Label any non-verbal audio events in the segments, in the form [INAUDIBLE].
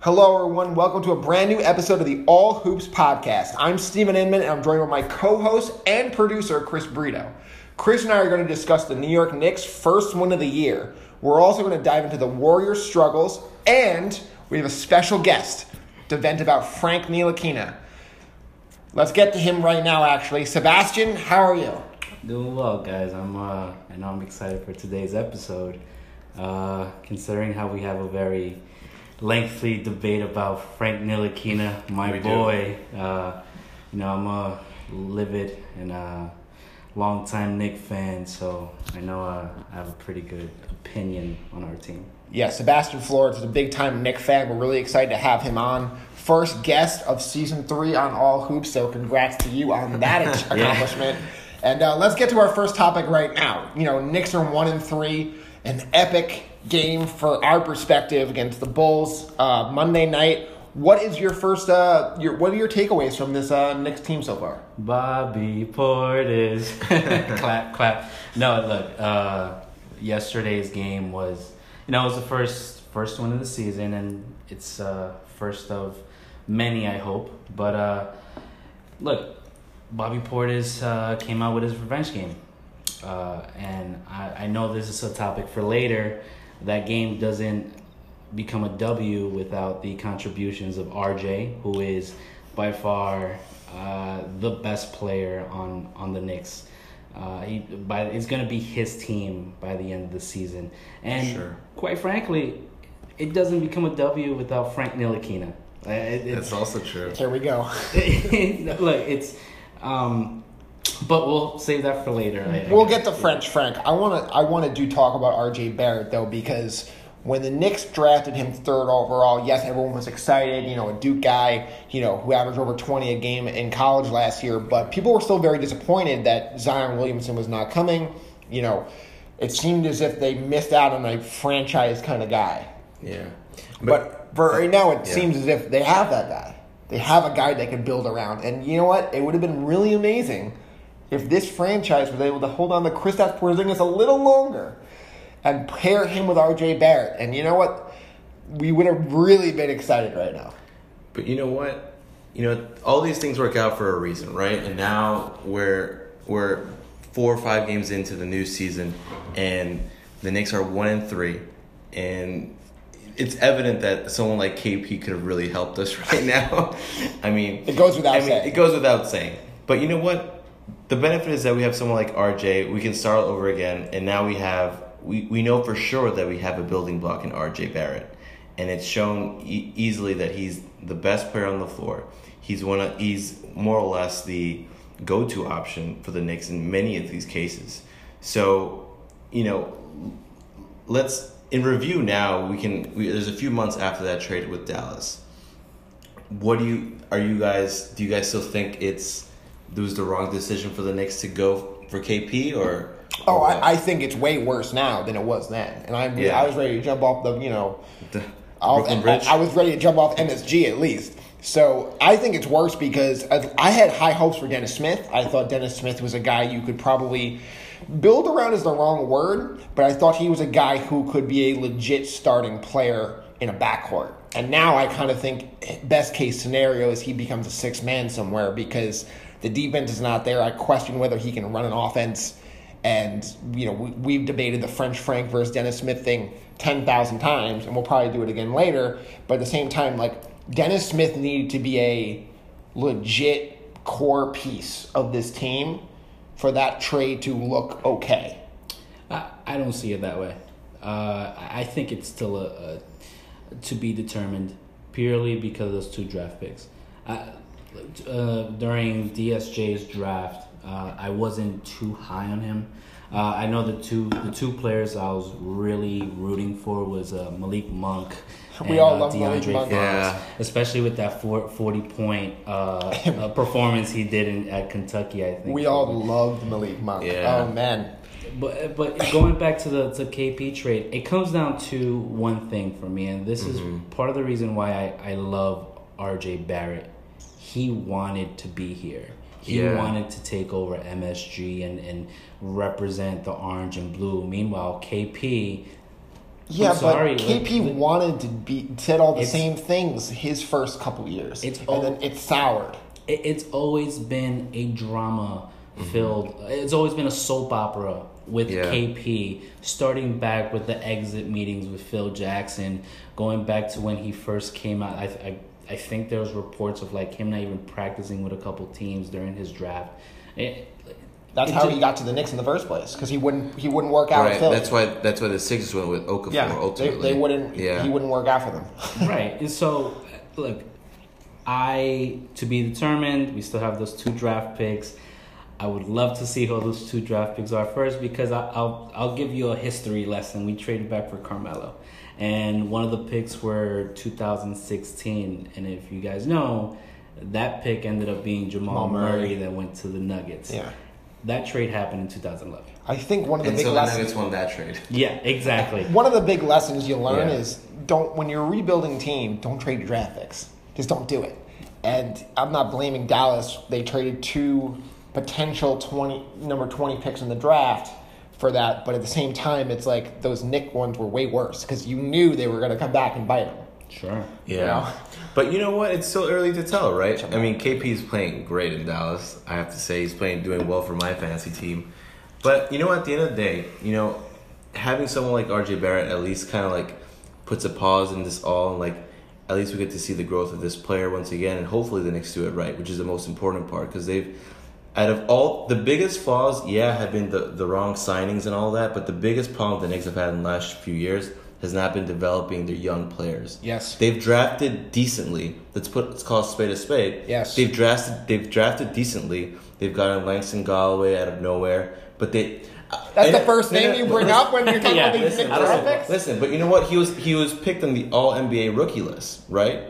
Hello, everyone. Welcome to a brand new episode of the All Hoops Podcast. I'm Steven Inman, and I'm joined with my co host and producer, Chris Brito. Chris and I are going to discuss the New York Knicks' first win of the year. We're also going to dive into the Warriors' struggles, and we have a special guest to vent about Frank Ntilikina. Let's get to him right now, actually. Sebastian, how are you? Doing well, guys. I'm uh, I know I'm excited for today's episode. Uh, considering how we have a very lengthy debate about Frank Ntilikina, my We boy. Uh, you know, I'm a livid and a longtime Knick fan, so I know uh, I have a pretty good opinion on our team. Yeah, Sebastian Florez is a big time Knick fan. We're really excited to have him on. First guest of season three on All Hoops, so congrats to you on that [LAUGHS] accomplishment. And uh, let's get to our first topic right now. You know, Knicks are one and three, an epic game for our perspective against the Bulls uh, Monday night. What is your first? Uh, your what are your takeaways from this uh, Knicks team so far? Bobby Portis. [LAUGHS] clap, clap. No, look, uh, yesterday's game was, you know, it was the first first one of the season, and it's uh, first of many, I hope. But uh, look, Bobby Portis uh, came out with his revenge game. Uh, and I, I know this is a topic for later. That game doesn't become a W without the contributions of RJ, who is by far uh, the best player on, on the Knicks. Uh, he, by, it's going to be his team by the end of the season. And Sure. quite frankly, it doesn't become a W without Frank Ntilikina. Uh, it- it's- That's also true. Here we go. [LAUGHS] Look, it's, um, but we'll save that for later. I- I We'll guess. get to French Frank. I want to. I want to do talk about R.J. Barrett though, because when the Knicks drafted him third overall, yes, everyone was excited. You know, a Duke guy, you know, who averaged over twenty a game in college last year, but people were still very disappointed that Zion Williamson was not coming. You know, it seemed as if they missed out on a franchise kind of guy. Yeah. But, for right now, it Yeah. seems as if they have that guy. They have a guy they can build around. And you know what? It would have been really amazing if this franchise was able to hold on to Kristaps Porzingis a little longer and pair him with R.J. Barrett. And you know what? We would have really been excited right now. But you know what? You know, all these things work out for a reason, right? And now we're we're four or five games into the new season and the Knicks are one and three and it's evident that someone like KP could have really helped us [LAUGHS] right now. I mean, It goes without I mean, saying. It goes without saying. But you know what? The benefit is that we have someone like RJ. We can start over again, and now we have we, we know for sure that we have a building block in RJ Barrett, and it's shown e- easily that he's the best player on the floor. He's one of he's more or less the go to option for the Knicks in many of these cases. So, you know, let's in review now. We can. We, there's a few months after that trade with Dallas. What do you are you guys? Do you guys still think it's it was the wrong decision for the Knicks to go for KP or? Oh, or? I, I think it's way worse now than it was then. And I, Yeah. I was ready to jump off the, you know, the Bridge. I, I was ready to jump off MSG at least. So I think it's worse because I had high hopes for Dennis Smith. I thought Dennis Smith was a guy you could probably build around is the wrong word, but I thought he was a guy who could be a legit starting player in a backcourt. And now I kind of think eh, best case scenario is he becomes a six man somewhere because the defense is not there. I question whether he can run an offense. And you know we, we've debated the French Frank versus Dennis Smith thing ten thousand times, and we'll probably do it again later. But at the same time, like Dennis Smith needed to be a legit core piece of this team for that trade to look okay. I, I don't see it that way. Uh, I think it's still a, a to be determined purely because of those two draft picks. I, uh, during DSJ's draft, uh, I wasn't too high on him. Uh, I know the two the two players I was really rooting for was uh, Malik Monk. We all uh, love Malik DeAndre Monk. Yeah. especially with that four, 40 point uh, uh, [LAUGHS] performance he did in, at Kentucky. I think We all loved Malik Monk. Yeah. Oh man, but but going back to the to KP trade, it comes down to one thing for me, and this is part of the reason why I, I love RJ Barrett. He wanted to be here. He Yeah. wanted to take over MSG and, and represent the orange and blue. Meanwhile, KP, Yeah, sorry, but KP the- wanted to be said all the same things his first couple years, It's and all- then it soured. it, it's always been a drama filled mm-hmm. it's always been a soap opera with Yeah. KP starting back with the exit meetings with Phil Jackson going back to when he first came out I I, I think there was reports of like him not even practicing with a couple teams during his draft it, That's it how ju- he got to the Knicks in the first place because he wouldn't he wouldn't work out with Right. Philly. That's why. That's why the Sixers went with Okafor. yeah, they, ultimately, they wouldn't. Yeah. he wouldn't work out for them. [LAUGHS] right. And so, look, I to be determined. We still have those two draft picks. I would love to see who those two draft picks are first because I, I'll I'll give you a history lesson. We traded back for Carmelo, and one of the picks were 2016. And if you guys know, that pick ended up being Jamal Jamal Murray. Murray that went to the Nuggets. Yeah, That trade happened in 2011. I think one of the And big so the lessons. Nuggets won that trade. [LAUGHS] Yeah, exactly. One of the big lessons you learn Yeah. is don't when you're a rebuilding team, don't trade your draft picks. Just don't do it. And I'm not blaming Dallas. They traded two potential twenty number twenty picks in the draft for that, but at the same time, it's like those Knick ones were way worse because you knew they were going to come back and bite them. Sure. Yeah. know? But you know what? It's still early to tell, right? I mean, KP's playing great in Dallas. I have to say, he's playing doing well for my fantasy team. But you know, at the end of the day, you know, having someone like RJ Barrett at least kind of like puts a pause in this all, and like at least we get to see the growth of this player once again, and hopefully the Knicks do it right, which is the most important part because they've. Out of all the biggest flaws, yeah, have been the, the wrong signings and all that, but the biggest problem the Knicks have had in the last few years has not been developing their young players. Yes. They've drafted decently. Let's put let's call a spade a spade. Yes. They've drafted they've drafted decently. They've gotten Langston Galloway out of nowhere, but they. That's and- the first name you bring listen- up when you're talking Yeah, about these listen, Knick draft picks. Listen, but you know what? He was he was picked on the All NBA rookie list, right?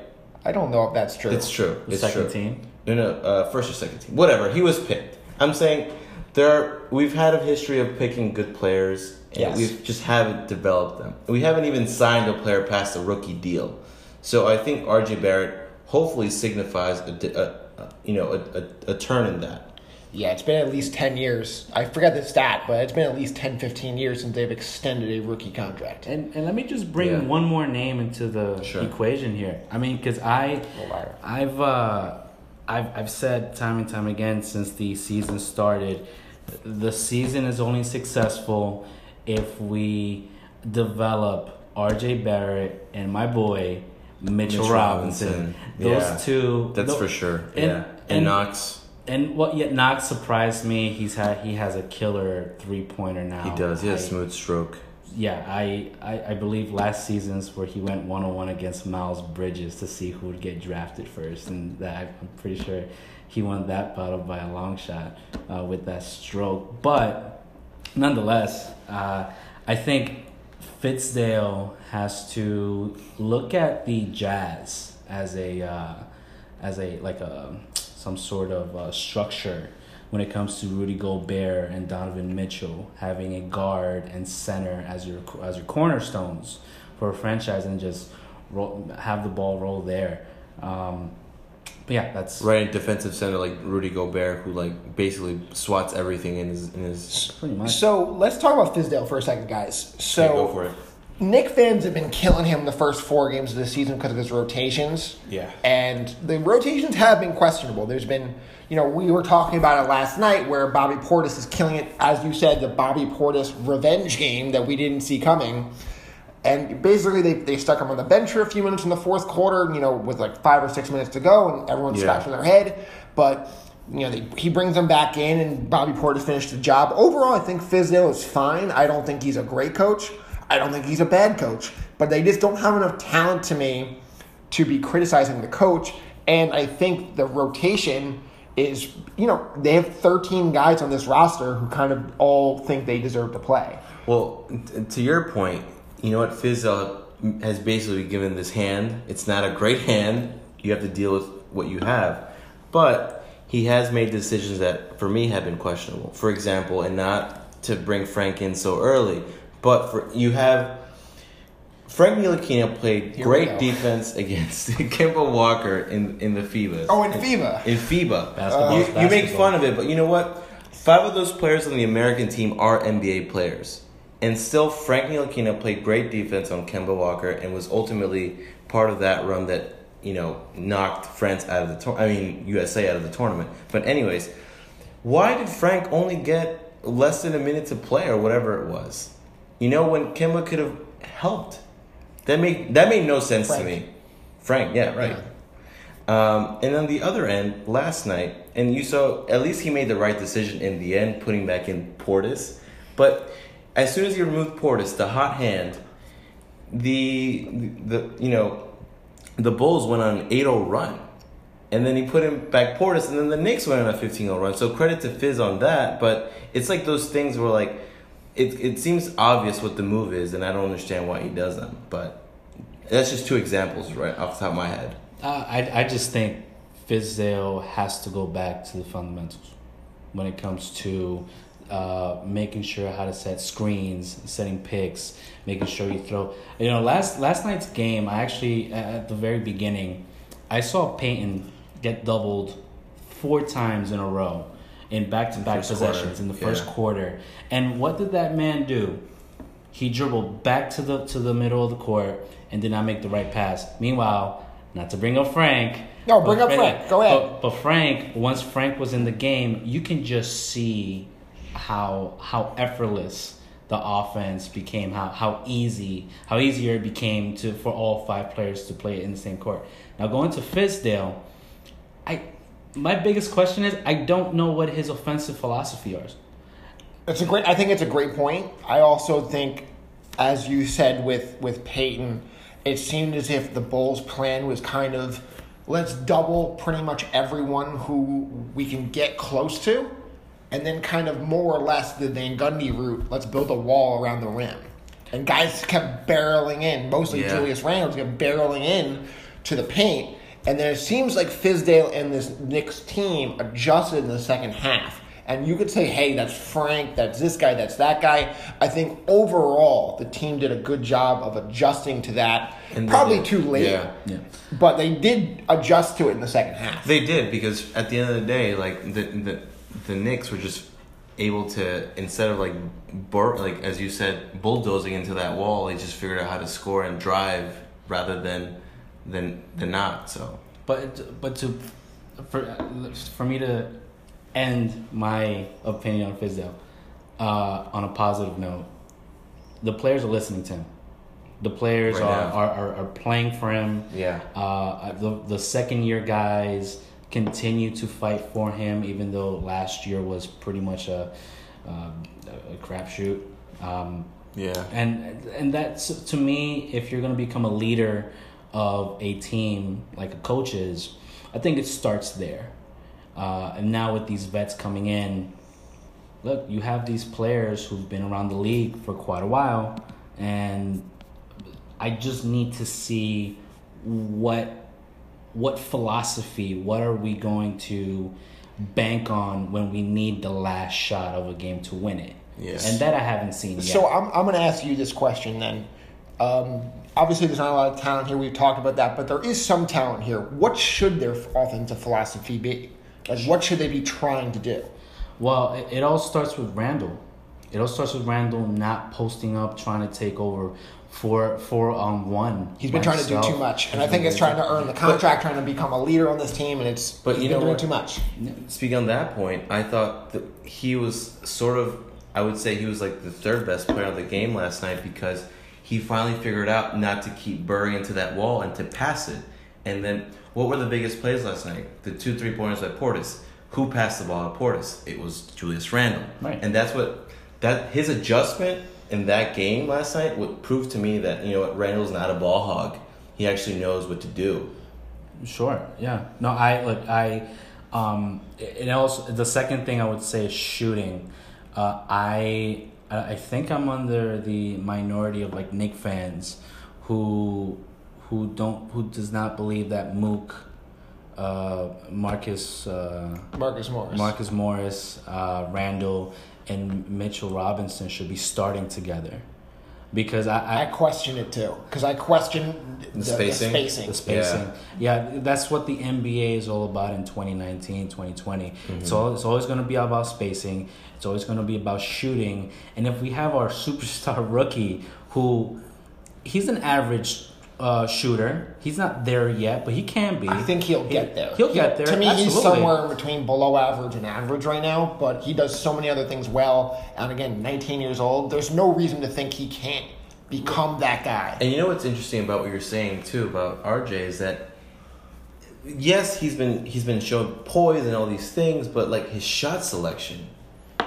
I don't know if that's true. It's true. The It's second true. team. No, no, uh, first or second team, whatever. He was picked. I'm saying there are, we've had a history of picking good players, and Yes. we just haven't developed them. We haven't even signed a player past a rookie deal. So I think RJ Barrett hopefully signifies a, a, a you know a, a, a turn in that. Yeah, it's been at least 10 years. I forget the stat, but it's been at least 10, 15 years since they've extended a rookie contract. And and let me just bring Yeah. one more name into the Sure. equation here. I mean, because I. I've uh, I've I've said time and time again since the season started, the season is only successful if we develop R.J. Barrett and my boy Mitchell, Mitch Robinson. Robinson. Those Yeah. two. That's tho- for sure. and- yeah, and, and- Knox. And what yet Knox surprised me. He's had he has a killer three pointer now. He does. He has I- smooth stroke. yeah, I, I, I believe last season's where he went one on one against Miles Bridges to see who would get drafted first, and that I'm pretty sure he won that battle by a long shot uh, with that stroke. But nonetheless, uh, I think Fizdale has to look at the Jazz as a uh, as a like a some sort of uh, structure when it comes to Rudy Gobert and Donovan Mitchell having a guard and center as your as your cornerstones for a franchise and just roll, have the ball roll there. Um, yeah, that's Right, defensive center like Rudy Gobert, who like basically swats everything in his in his. pretty much. So let's talk about Fizdale for a second, guys. So Okay, go for it. Knick fans have been killing him the first four games of the season because of his rotations. Yeah. And the rotations have been questionable. There's been, you know, we were talking about it last night where Bobby Portis is killing it, as you said, the Bobby Portis revenge game that we didn't see coming. And basically, they, they stuck him on the bench for a few minutes in the fourth quarter, you know, with like five or six minutes to go, and everyone's Yeah. scratching their head. But, you know, they, he brings them back in, and Bobby Portis finished the job. Overall, I think Fizdale is fine. I don't think he's a great coach. I don't think he's a bad coach. But they just don't have enough talent to me to be criticizing the coach. And I think the rotation is, you know, they have 13 guys on this roster who kind of all think they deserve to play. Well, to your point, you know what? Fizdale has basically given this hand. It's not a great hand. You have to deal with what you have, but he has made decisions that, for me, have been questionable. For example, and not to bring Frank in so early, but for you have Frank Ntilikina played Here great defense [LAUGHS] against [LAUGHS] Kemba Walker in in the FIBA. Oh, in FIBA. In FIBA. Basketball you, is you make fun of it, but you know what? Five of those players on the American team are NBA players. And still, Frank Ntilikina played great defense on Kemba Walker and was ultimately part of that run that, you know, knocked France out of the tour- I mean, USA out of the tournament. But anyways, why did Frank only get less than a minute to play or whatever it was? You know, when Kemba could have helped. That made that made no sense to me. Frank, yeah, right. Um, and on the other end, last night, and you saw at least he made the right decision in the end, putting back in Portis. But as soon as he removed Portis, the hot hand, the the you know, the Bulls went on an 8-0 run. And then he put him back Portis, and then the Knicks went on a 15-0 run. So credit to Fizz on that, but it's like those things where like it it seems obvious what the move is, and I don't understand why he does them. But that's just two examples right off the top of my head. Uh, I I just think Fizdale has to go back to the fundamentals when it comes to uh, making sure how to set screens, setting picks, making sure you throw. You know, last last night's game, I actually at the very beginning, I saw Payton get doubled four times in a row in back to back possessions quarter, in the first yeah. quarter. And what did that man do? He dribbled back to the to the middle of the court and did not make the right pass. Meanwhile, not to bring up Frank. No, bring up Frank. Go ahead. But, but Frank, once Frank was in the game, you can just see how how effortless the offense became, how how easy, how easier it became to for all five players to play in the same court. Now going to Fizdale, I my biggest question is I don't know what his offensive philosophy is. It's a great. I think it's a great point. I also think, as you said with with Payton, it seemed as if the Bulls' plan was kind of let's double pretty much everyone who we can get close to, and then kind of more or less the Van Gundy route. Let's build a wall around the rim, and guys kept barreling in. Mostly Yeah. Julius Randle kept barreling in to the paint, and then it seems like Fizdale and this Knicks team adjusted in the second half. And you could say, hey, that's Frank, that's this guy, that's that guy. I think overall, the team did a good job of adjusting to that. And Probably too late, Yeah. Yeah. but they did adjust to it in the second half. They did because at the end of the day, like the the the Knicks were just able to instead of like bur- like as you said bulldozing into that wall, they just figured out how to score and drive rather than than than not. So But but to for for me to end my opinion on Fizdale uh, on a positive note, the players are listening to him. The players Right are, are, are, are playing for him. yeah, Uh, the the second year guys continue to fight for him, even though last year was pretty much a um, a crapshoot. Um, yeah, and and that's to me if you're going to become a leader of a team like a coach is i think it starts there uh, and now with these vets coming in look you have these players who've been around the league for quite a while and i just need to see what what philosophy what are we going to bank on when we need the last shot of a game to win it Yes. and that i haven't seen yet So I'm, I'm going to ask you this question then. Um, obviously, there's not a lot of talent here. We've talked about that, but there is some talent here. What should their offensive philosophy be? Like, what should they be trying to do? Well, it, it all starts with Randle. It all starts with Randle not posting up, trying to take over four four on one. He's been trying to do too much, and I think it's trying to earn the contract, trying to become a leader on this team, and it's But he's you been know doing too much. Speaking on that point, I thought that he was sort of, I would say he was like the third best player of the game last night because he finally figured out not to keep burying into that wall and to pass it. And then, what were the biggest plays last night? The two three pointers by Portis. Who passed the ball to Portis? It was Julius Randle. Right. And that's what that his adjustment in that game last night would prove to me that you know what Randle's not a ball hog. He actually knows what to do. Sure. Yeah. No, I look. I. Um. It also the second thing I would say is shooting. Uh, I I I think I'm under the minority of like Knick fans, who who don't who does not believe that Mook, uh, Marcus. Uh, Marcus Morris. Marcus Morris, uh, Randall, and Mitchell Robinson should be starting together. because I, I I question it too because I question the, the spacing? spacing. the spacing. Yeah. yeah, that's what the NBA is all about in 2019, 2020. Mm-hmm. So it's always going to be about spacing. It's always going to be about shooting. And if we have our [LAUGHS] superstar rookie who he's an average uh, shooter, he's not there yet, but he can be. I think he'll He- get there. He'll He- get there. To me, he's somewhere in between below average and average right now, but he does so many other things well. And again, 19 years old, there's no reason to think he can't become that guy. And you know what's interesting about what you're saying too about RJ is that yes, he's been he's been shown poise and all these things, but like his shot selection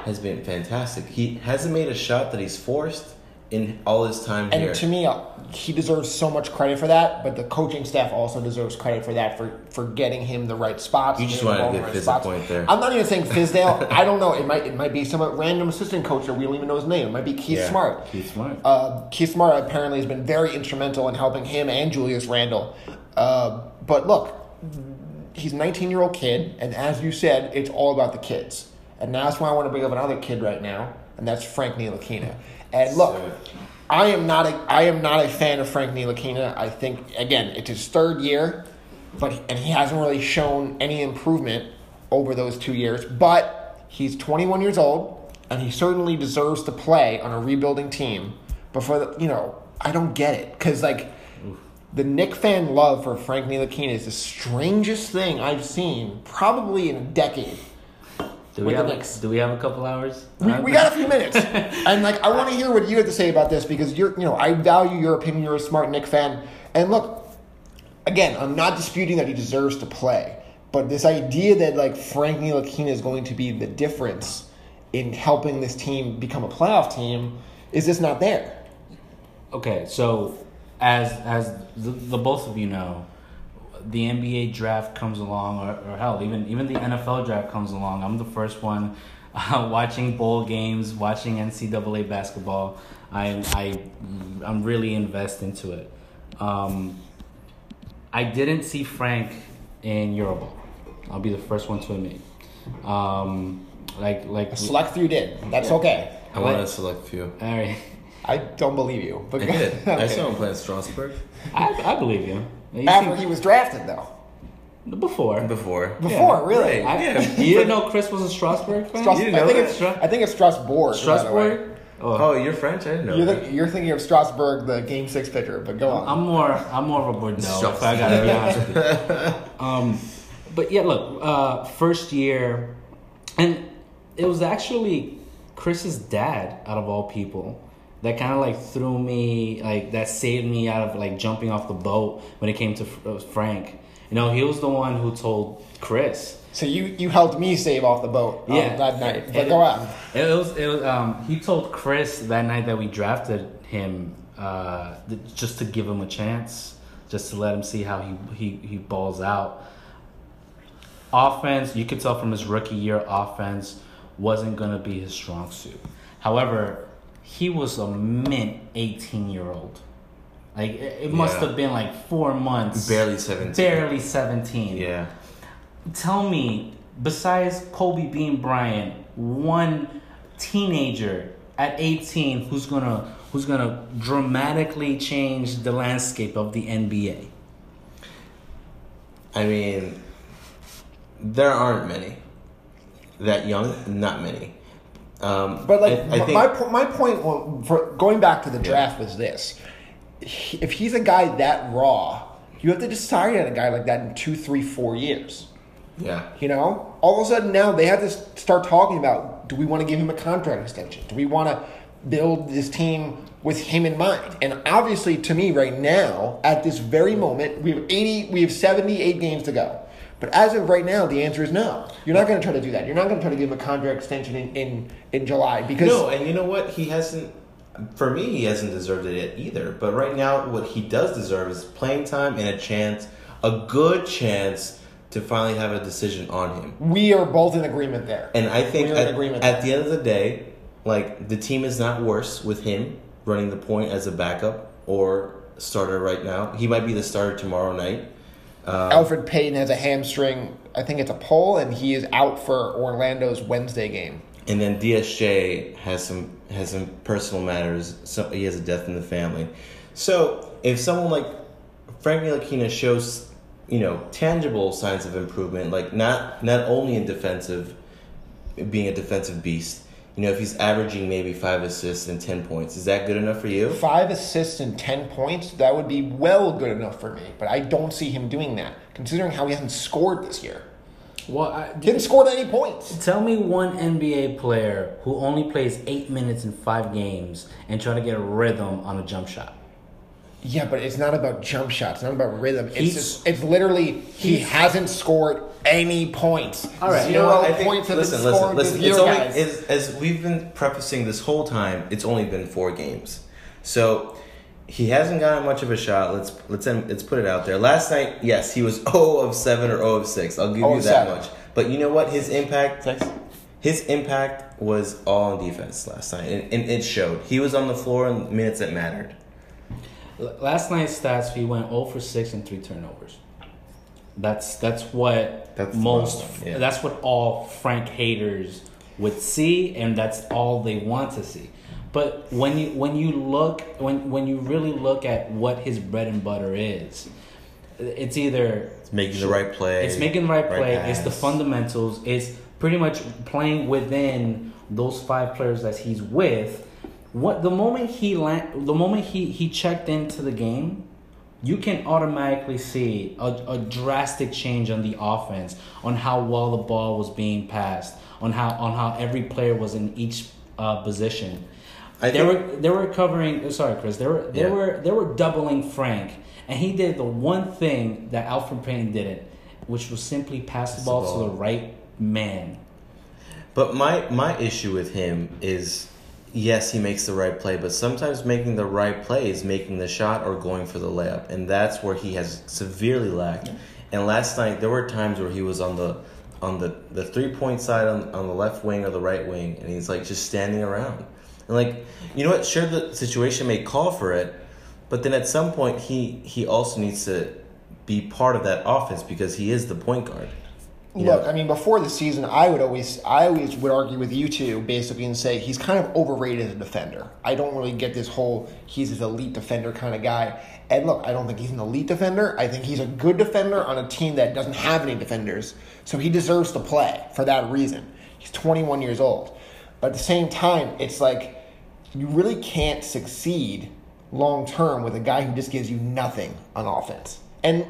has been fantastic. He hasn't made a shot that he's forced in all his time And here. to me, uh, he deserves so much credit for that. But the coaching staff also deserves credit for that for for getting him the right spots. You just getting wanted to in give the Fizz right spots. point there. I'm not even saying Fizdale. [LAUGHS] I don't know. It might it might be some random assistant coach that we don't even know his name. It might be Keith Yeah. Smart. He's smart. Uh, Keith Smart apparently has been very instrumental in helping him and Julius Randle. Uh, but look, he's a 19 year old kid, and as you said, it's all about the kids. And that's why I want to bring up another kid right now, and that's Frank Ntilikina. And look, So- I am not a I am not a fan of Frank Ntilikina. I think again, it's his third year, but and he hasn't really shown any improvement over those two years. But he's 21 years old, and he certainly deserves to play on a rebuilding team. But for the, you know, I don't get it because like the Knick fan love for Frank Ntilikina is the strangest thing I've seen probably in a decade. Do we have Knicks. do we have a couple hours? We, we got a few minutes, [LAUGHS] and like I want to hear what you have to say about this because you're, you know, I value your opinion. You're a smart Knick fan, and look, again, I'm not disputing that he deserves to play, but this idea that like Frank Ntilikina is going to be the difference in helping this team become a playoff team is just not there. Okay, so as as the, the both of you know, the NBA draft comes along, or, or hell, even even the NFL draft comes along. I'm the first one [LAUGHS] uh, watching bowl games, watching NCAA basketball. I I I'm really invest into it. Um, I didn't see Frank in Eurobowl. I'll be the first one to admit. Um, like like A select few did. That's okay. I want to select few. all right. I don't believe you, but I did. I [LAUGHS] Okay. saw him play at Strasbourg I, I believe you. You after see- he was drafted though. before. before. Before, really. right. I, Yeah. [LAUGHS] You didn't know Chris was a Strasbourg fan? Strasbourg- You didn't I think that? it's I think it's Strasbourg. by the way. Strasbourg? Oh, Oh, you're French? I didn't know. You're, the, you're thinking of Strasburg, the Game Six pitcher, but go on. I'm more I'm more of a Bordeaux. Strasbourg. If I gotta be honest with you. [LAUGHS] Um, but yeah, look, uh, first year, and it was actually Chris's dad, out of all people, that kind of like threw me, like that saved me out of like jumping off the boat when it came to uh, Frank. You know, he was the one who told Chris. So you you helped me save off the boat um, Yeah. that night. But And- go on. It was it was um he told Chris that night that we drafted him uh just to give him a chance, just to let him see how he he he balls out. Offense, you could tell from his rookie year offense wasn't going to be his strong suit. However, he was a mint 18 year old. Like it, it must Yeah. have been like 4 months. barely 17. Barely 17 Yeah. tell me, besides Kobe Bean Bryant, one teenager at 18 who's gonna who's gonna dramatically change the landscape of the NBA. I mean, there aren't many that young. Not many. Um, But like I, I think my my point for going back to the draft was this: if he's a guy that raw, you have to decide on a guy like that in two, three, four years. yeah. You know, all of a sudden now they have to start talking about: Do we want to give him a contract extension? Do we want to build this team with him in mind? And obviously, to me, right now, at this very moment, we have eighty, we have seventy-eight games to go. But as of right now, the answer is no. You're not going to try to do that. You're not going to try to give him a contract extension in, in, in July because No, and you know what? He hasn't. For me, he hasn't deserved it yet either. But right now, what he does deserve is playing time and a chance, a good chance to finally have a decision on him. we are both in agreement there. And I think at, at the end of the day, like the team is not worse with him running the point as a backup or starter right now. He might be the starter tomorrow night. Um, Elfrid Payton has a hamstring. I think it's a pull, and he is out for Orlando's Wednesday game. and then DSJ has some has some personal matters. So he has a death in the family. So if someone like Frank Ntilikina shows, you know, tangible signs of improvement, like not not only in defensive, being a defensive beast. You know, if he's averaging maybe five assists and ten points, is that good enough for you? Five assists and 10 points, that would be well good enough for me. But I don't see him doing that, considering how he hasn't scored this year. Well, I, He didn't score any points. tell me one NBA player who only plays eight minutes in five games and try to get a rhythm on a jump shot. Yeah, but it's not about jump shots. It's not about rhythm. It's He's- just, it's literally he hasn't scored any points. All right. Zero You know what? I think, points have listen, been listen, scored listen. this It's only guys. as, as we've been prefacing this whole time. It's only been four games, so he hasn't gotten much of a shot. Let's let's let's put it out there. Last night, yes, he was 0 [LAUGHS] of seven or 0 of six. I'll give oh you that 7. much. But you know what? His impact, Six. his impact was all on defense last night, and, and it showed. He was on the floor in minutes that mattered. L- Last night's stats, he went 0 for 6 and 3 turnovers. That's that's what That's most yeah. that's what all Frank haters would see and that's all they want to see. But when you when you look when when you really look at what his bread and butter is, it's either It's making the right play. it's making the right right play. It's the fundamentals. It's pretty much playing within those five players that he's with. What the moment he land, the moment he he checked into the game, you can automatically see a, a drastic change on the offense, on how well the ball was being passed, on how on how every player was in each uh, position. I they were they were covering. Sorry, Chris. They were they Yeah. were they were doubling Frank, and he did the one thing that Elfrid Payton didn't, which was simply pass the the ball, ball. to the right man. But my my issue with him is yes, he makes the right play, but sometimes making the right play is making the shot or going for the layup, and that's where he has severely lacked. And last night there were times where he was on the on the, the three point side on, on the left wing or the right wing, and he's like just standing around. And like you know what, sure the situation may call for it, but then at some point he he also needs to be part of that offense because he is the point guard. Look, know? I mean, before the season, I would always, I always would argue with you two, basically, and say he's kind of overrated as a defender. I don't really get this whole he's this elite defender kind of guy. And look, I don't think he's an elite defender. I think he's a good defender on a team that doesn't have any defenders, so he deserves to play for that reason. He's 21 years old, but at the same time, it's like you really can't succeed long term with a guy who just gives you nothing on offense. And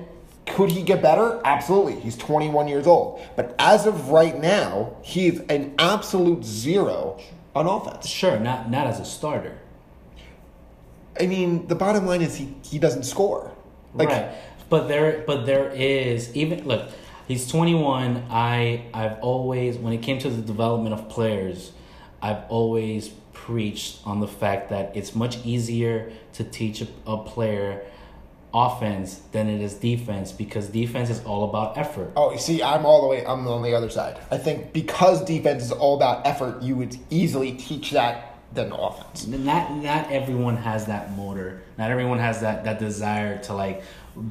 could he get better? Absolutely. He's 21 years old. But as of right now, he's an absolute zero on offense. Sure, not not as a starter. I mean, the bottom line is he, he doesn't score. Like, right. But there but there is even look, he's 21. I I've always when it came to the development of players, I've always preached on the fact that it's much easier to teach a, a player offense than it is defense because defense is all about effort. Oh, you see, I'm all the way. I'm on the other side. I think because defense is all about effort, you would easily teach that than offense. not not everyone has that motor. Not everyone has that that desire to like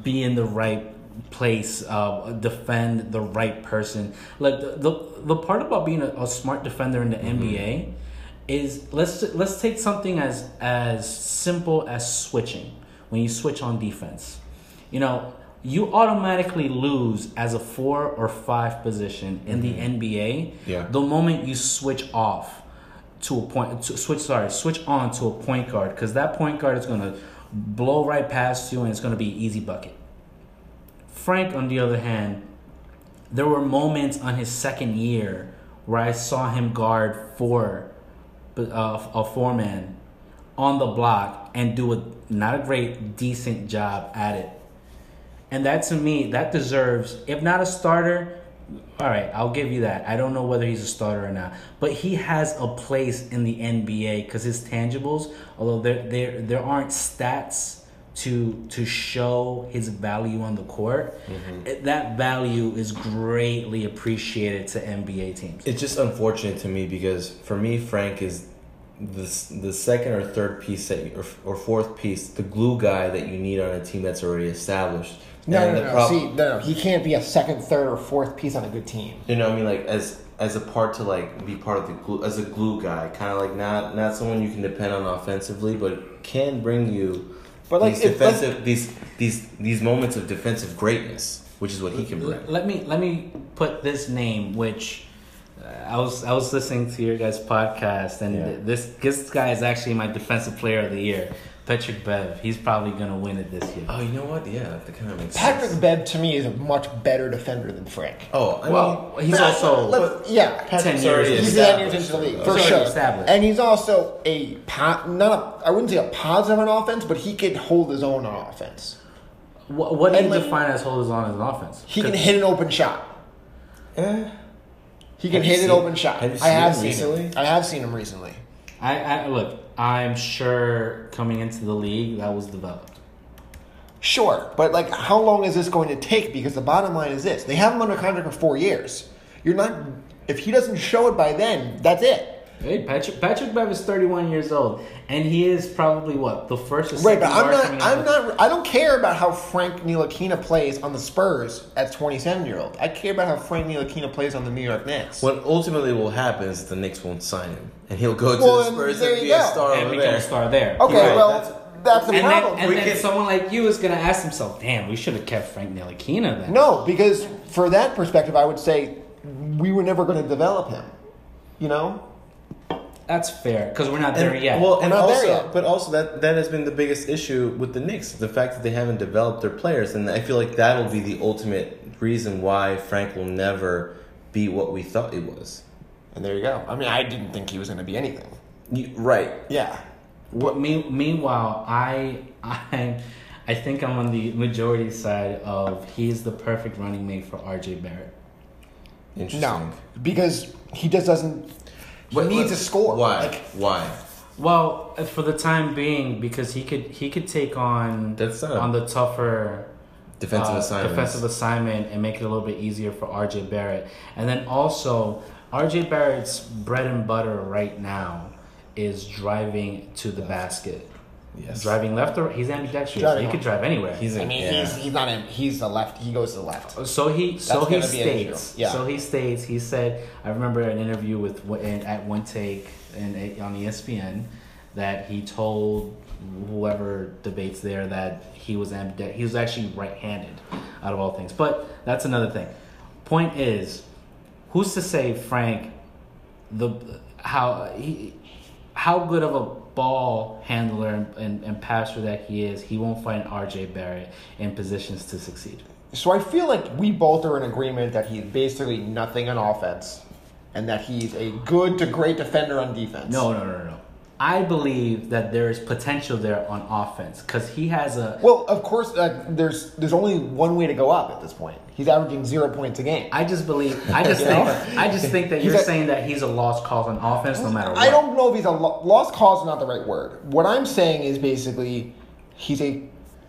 be in the right place, uh, defend the right person. Like the the, the part about being a, a smart defender in the NBA is let's let's take something as as simple as switching. When you switch on defense, you know you automatically lose as a four or five position in the NBA. Yeah. The moment you switch off to a point to switch sorry switch on to a point guard because that point guard is going to blow right past you and it's going to be easy bucket frank on the other hand there were moments on his second year where i saw him guard four uh, a four man on the block and do a not a great decent job at it and that to me that deserves if not a starter all right, I'll give you that. I don't know whether he's a starter or not, but he has a place in the NBA because his tangibles, although there there there aren't stats to to show his value on the court, mm-hmm. it- that value is greatly appreciated to NBA teams. It's just unfortunate to me because for me, Frank is the the second or third piece that you, or, or fourth piece, the glue guy that you need on a team that's already established. No, And no, no. prob- See, no, no. He can't be a second, third, or fourth piece on a good team. you know, what I mean, like as as a part to like be part of the glue as a glue guy, kind of like not not someone you can depend on offensively, but can bring you But, like, these if- defensive these these these moments of defensive greatness, which is what he can bring. Let me let me put this name, which I was I was listening to your guys' podcast, and Yeah. this this guy is actually my defensive player of the year, Patrick Bev. He's probably gonna win it this year. Oh, you know what? Yeah, that kind of makes Patrick sense. Bev to me is a much better defender than Frank. Oh, I well, mean, he's also Let's- yeah. Patrick's years. He's established, ten years into the league for sure, established. and he's also a not a I wouldn't say a positive on offense, but he could hold his own on offense. what, what do you like, define as hold his on as an offense? He can 'Cause- hit an open shot. Eh. He can hit an open shot. have I have seen recently? him. I have seen him recently. I, I look. I'm sure coming into the league that was developed. Sure, but like, how long is this going to take? Because the bottom line is this: they have him under contract for four years. You're not. If he doesn't show it by then, that's it. Hey, Patrick Patrick Bev is 31 years old, and he is probably what the first or Right, but I'm not. I'm out. not. I don't care about how Frank Ntilikina plays on the Spurs as 27 year old. I care about how Frank Ntilikina plays on the New York Knicks. What ultimately will happen is the Knicks won't sign him, and he'll go to Well, the then Spurs there and you be a star and over become there. a star there. Okay, Right, well, that's- that's, the And then, problem. and We then can- someone like you is gonna ask himself, "Damn, we should have kept Frank Ntilikina then." no, because for that perspective, I would say we were never going to develop him. You know, that's fair because we're not there And- yet. Well, and We're there also, yet. but also that that has been the biggest issue with the Knicks, the fact that they haven't developed their players, and I feel like that'll be the ultimate reason why Frank will never be what we thought he was. and there you go. I mean, I didn't think he was going to be anything. You, right. Yeah. What, me, meanwhile, I, [LAUGHS] I, I think I'm on the majority side of he's the perfect running mate for R.J. Barrett. Interesting. No, because he just doesn't. He But- needs but to score. Why? Like, why? Well, for the time being, because he could he could take on That's not on the tougher Defensive uh, assignments. defensive assignment and make it a little bit easier for RJ Barrett. And then also, RJ Barrett's bread and butter right now is driving to the basket. Yes. Driving left or he's ambidextrous. Driving he could drive anywhere. He's I in, mean, yeah. he's he's not in. He's the left. He goes to the left. Oh, so he so he gonna be an issue. states. Yeah. So he states. He said. I remember an interview with at One Take and eh, on E ESPN that he told whoever debates there that he was ambidex- he was actually right-handed out of all things. But that's another thing. Point is, who's to say Frank the how he how good of a ball handler and, and passer that he is, he won't find RJ Barrett in positions to succeed. So I feel like we both are in agreement that he's basically nothing on offense, and that he's a good to great defender on defense. No, no, no, no. I believe that there is potential there on offense because he has a. Well, of course, uh, there's there's only one way to go up at this point. He's averaging zero points a game. I just believe. [LAUGHS] I just think. know? I just think that you're saying that he's a lost cause on offense, no matter what. I don't know if he's a lo- lost cause is not the right word. What I'm saying is basically he's a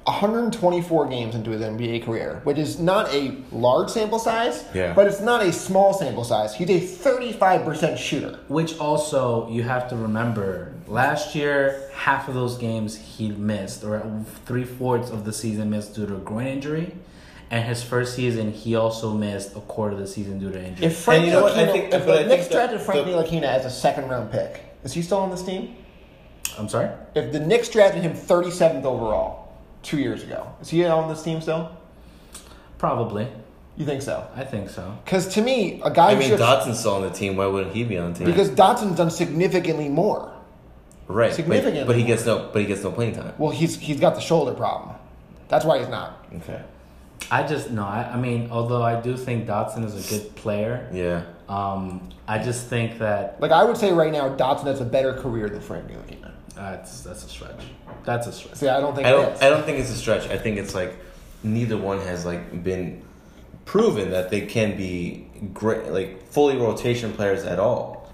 124 games into his NBA career, which is not a large sample size, Yeah. but it's not a small sample size. He's a 35% shooter. Which also you have to remember, last year half of those games he missed, or three fourths of the season missed due to a groin injury, and his first season he also missed a quarter of the season due to injury. If Frank And you know what? I Ntilikina- think- if the Knicks drafted Frank the- Ntilikina as a second round pick, is he still on this team? I'm sorry. If the Knicks drafted him 37th overall two years ago, is he on this team still? Probably, You think so? I think so. Because to me, a guy I mean, should Dotson's still on the team. Why wouldn't he be on the team? because Dotson's done significantly more. right, significantly But, he more. gets no. But he gets no playing time. Well, he's he's got the shoulder problem. That's why he's not. Okay. I just no. I, I mean, although I do think Dotson is a good player, Yeah. um, I just think that Like I would say right now, Dotson has a better career than Frank Ntilikina. That's that's a stretch. That's a stretch. See, I don't think I don't. I don't think it's a stretch. I think it's like neither one has like been proven that they can be great, like fully rotation players at all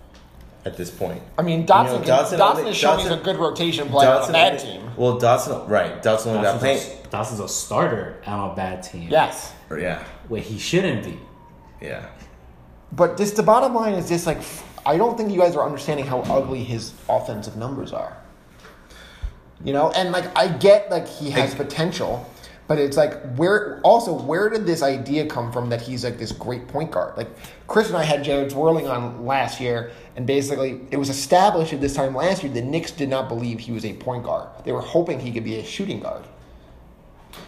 at this point. I mean, Dotson, You know, can- Dotson Dotson, only- has shown he's a good rotation player on a bad team. Well, Dotson, right? Dotson only got Dotson's paint. a, Dotson's a starter on a bad team. Yes, Yeah. Where he shouldn't be. Yeah. but this the bottom line is just like I don't think you guys are understanding how ugly his offensive numbers are. You know, and like I get like he has Like- potential, But it's like where also where did this idea come from that he's like this great point guard? Like Chris and I had Jared Zwerling on last year, and basically it was established at this time last year the Knicks did not believe he was a point guard. They were hoping he could be a shooting guard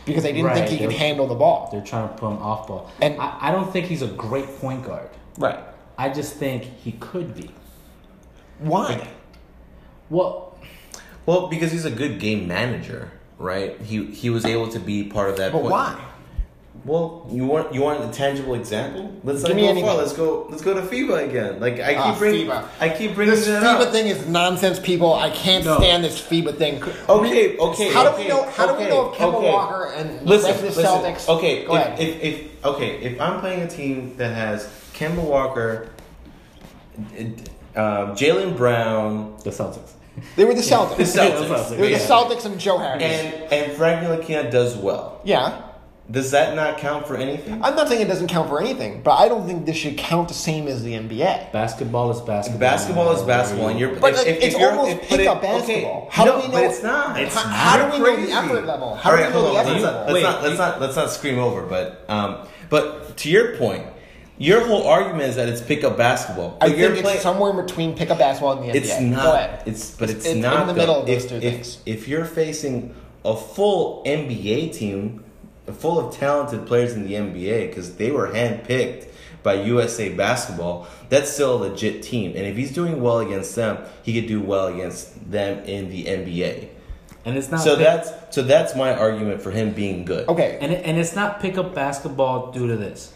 because they didn't think he could handle the ball. They're trying to put him off ball. And- I, I don't think he's a great point guard. Right? I just think he could be. Why? Well, Well, because he's a good game manager, right? He he was able to be part of that. But point- why? Well, you want you want a tangible example? Let's Give not me go far. Let's go. Let's go to FIBA again. Like I keep Ah, bringing, FIBA. I keep bringing This FIBA up. thing is nonsense, people. I can't No. stand this FIBA thing. Okay, okay. How do we know? How do we know if Kemba okay. Walker and Listen, the the listen. Celtics? Okay, go if, ahead. if if okay, if I'm playing a team that has Kemba Walker, um, Jaylen Brown, the Celtics. They were the Celtics. the Celtics, They were the Yeah. Celtics and Joe Harris. and and Frank Ntilikina does well. yeah. Does that not count for anything? I'm not saying it doesn't count for anything, but I don't think this should count the same as the NBA. Basketball is basketball. Basketball is basketball, and you're. But if, if, it's if you're, almost if, but pickup it- okay, basketball. How no, do we know? But it's not. It's how, not. how do we know the effort level? How All do we know the on. effort Let's not, level? let's Wait, not let's you- not let's not scream over. But um, but to your point, your whole argument is that it's pickup basketball. I But you're think play- it's somewhere in between pickup basketball and the NBA. It's Go not. ahead. It's but it's, It's in not the though. middle of those if, two if, things. If you're facing a full NBA team, full of talented players in the NBA, because they were handpicked by USA Basketball, that's still a legit team. And if he's doing well against them, he could do well against them in the NBA. and it's not. So pick- that's so that's my argument for him being good. Okay, and it, and it's not pickup basketball due to this.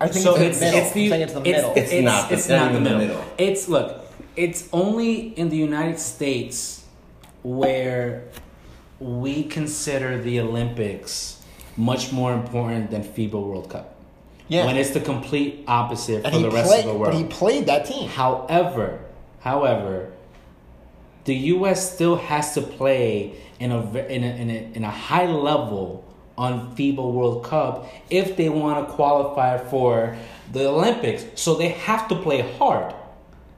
I think so it's, it's the middle. it's the I'm saying it's the middle. It's not. It's, It's not not the even the middle. middle. It's look. It's only in the United States where we consider the Olympics much more important than FIBA World Cup. yeah, When it's the complete opposite and for the rest played, of the world. but he played that team. However, however, the U.S. still has to play in a in a, in a, in a high level on FIBA World Cup if they want to qualify for the Olympics. So they have to play hard.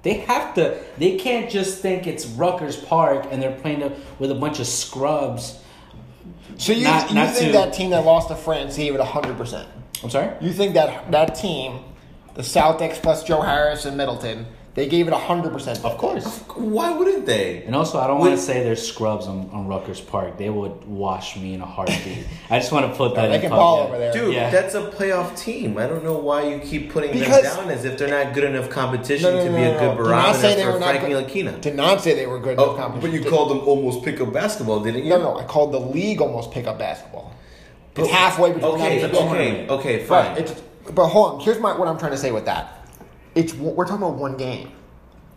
They have to. They can't just think it's Rucker Park and they're playing it with a bunch of scrubs. So you, Not- you not think to- that team that lost to France gave it hundred percent? I'm sorry. You think that that team, the Celtics plus Joe Harris and Middleton, they gave it hundred percent? Of course. Why wouldn't they? And also, I don't want to say there's scrubs on, on Rucker Park. They would wash me in a heartbeat. I just want to put that They in can public. ball over there. Dude, Yeah. that's a playoff team. I don't know why you keep putting Because- them down as if they're not good enough competition No, no, to be no, a no. good Do not barometer say they for were not Frank good- Ntilikina. Did not say they were good. Oh, enough competition. but you Did- called them almost pickup basketball, didn't you? No, no, I called the league almost pick up basketball. It's halfway between. Okay, that okay, okay, fine. Right. It's, but hold on. Here's my what I'm trying to say with that. It's we're talking about one game.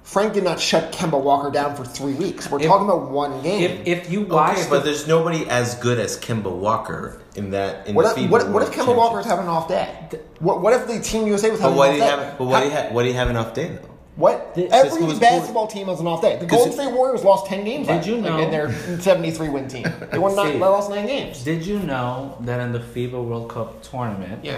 Frank did not shut Kemba Walker down for three weeks. We're If- talking about one game. If if you watch, okay, the- but there's nobody as good as Kemba Walker in that in what the if, FIBA what, what if Kemba Walker's Championship. having an off day? What, what if the Team USA was But having why an off day? have? But why How- did he have? Why do you have an off day though? What? Did- Every who was- basketball team has an off day. The Golden it- State Warriors lost ten games. Did last- you like, know- in their seventy-three win team? They won nine. [LAUGHS] See. They lost nine games. did you know that in the FIBA World Cup tournament? Yeah.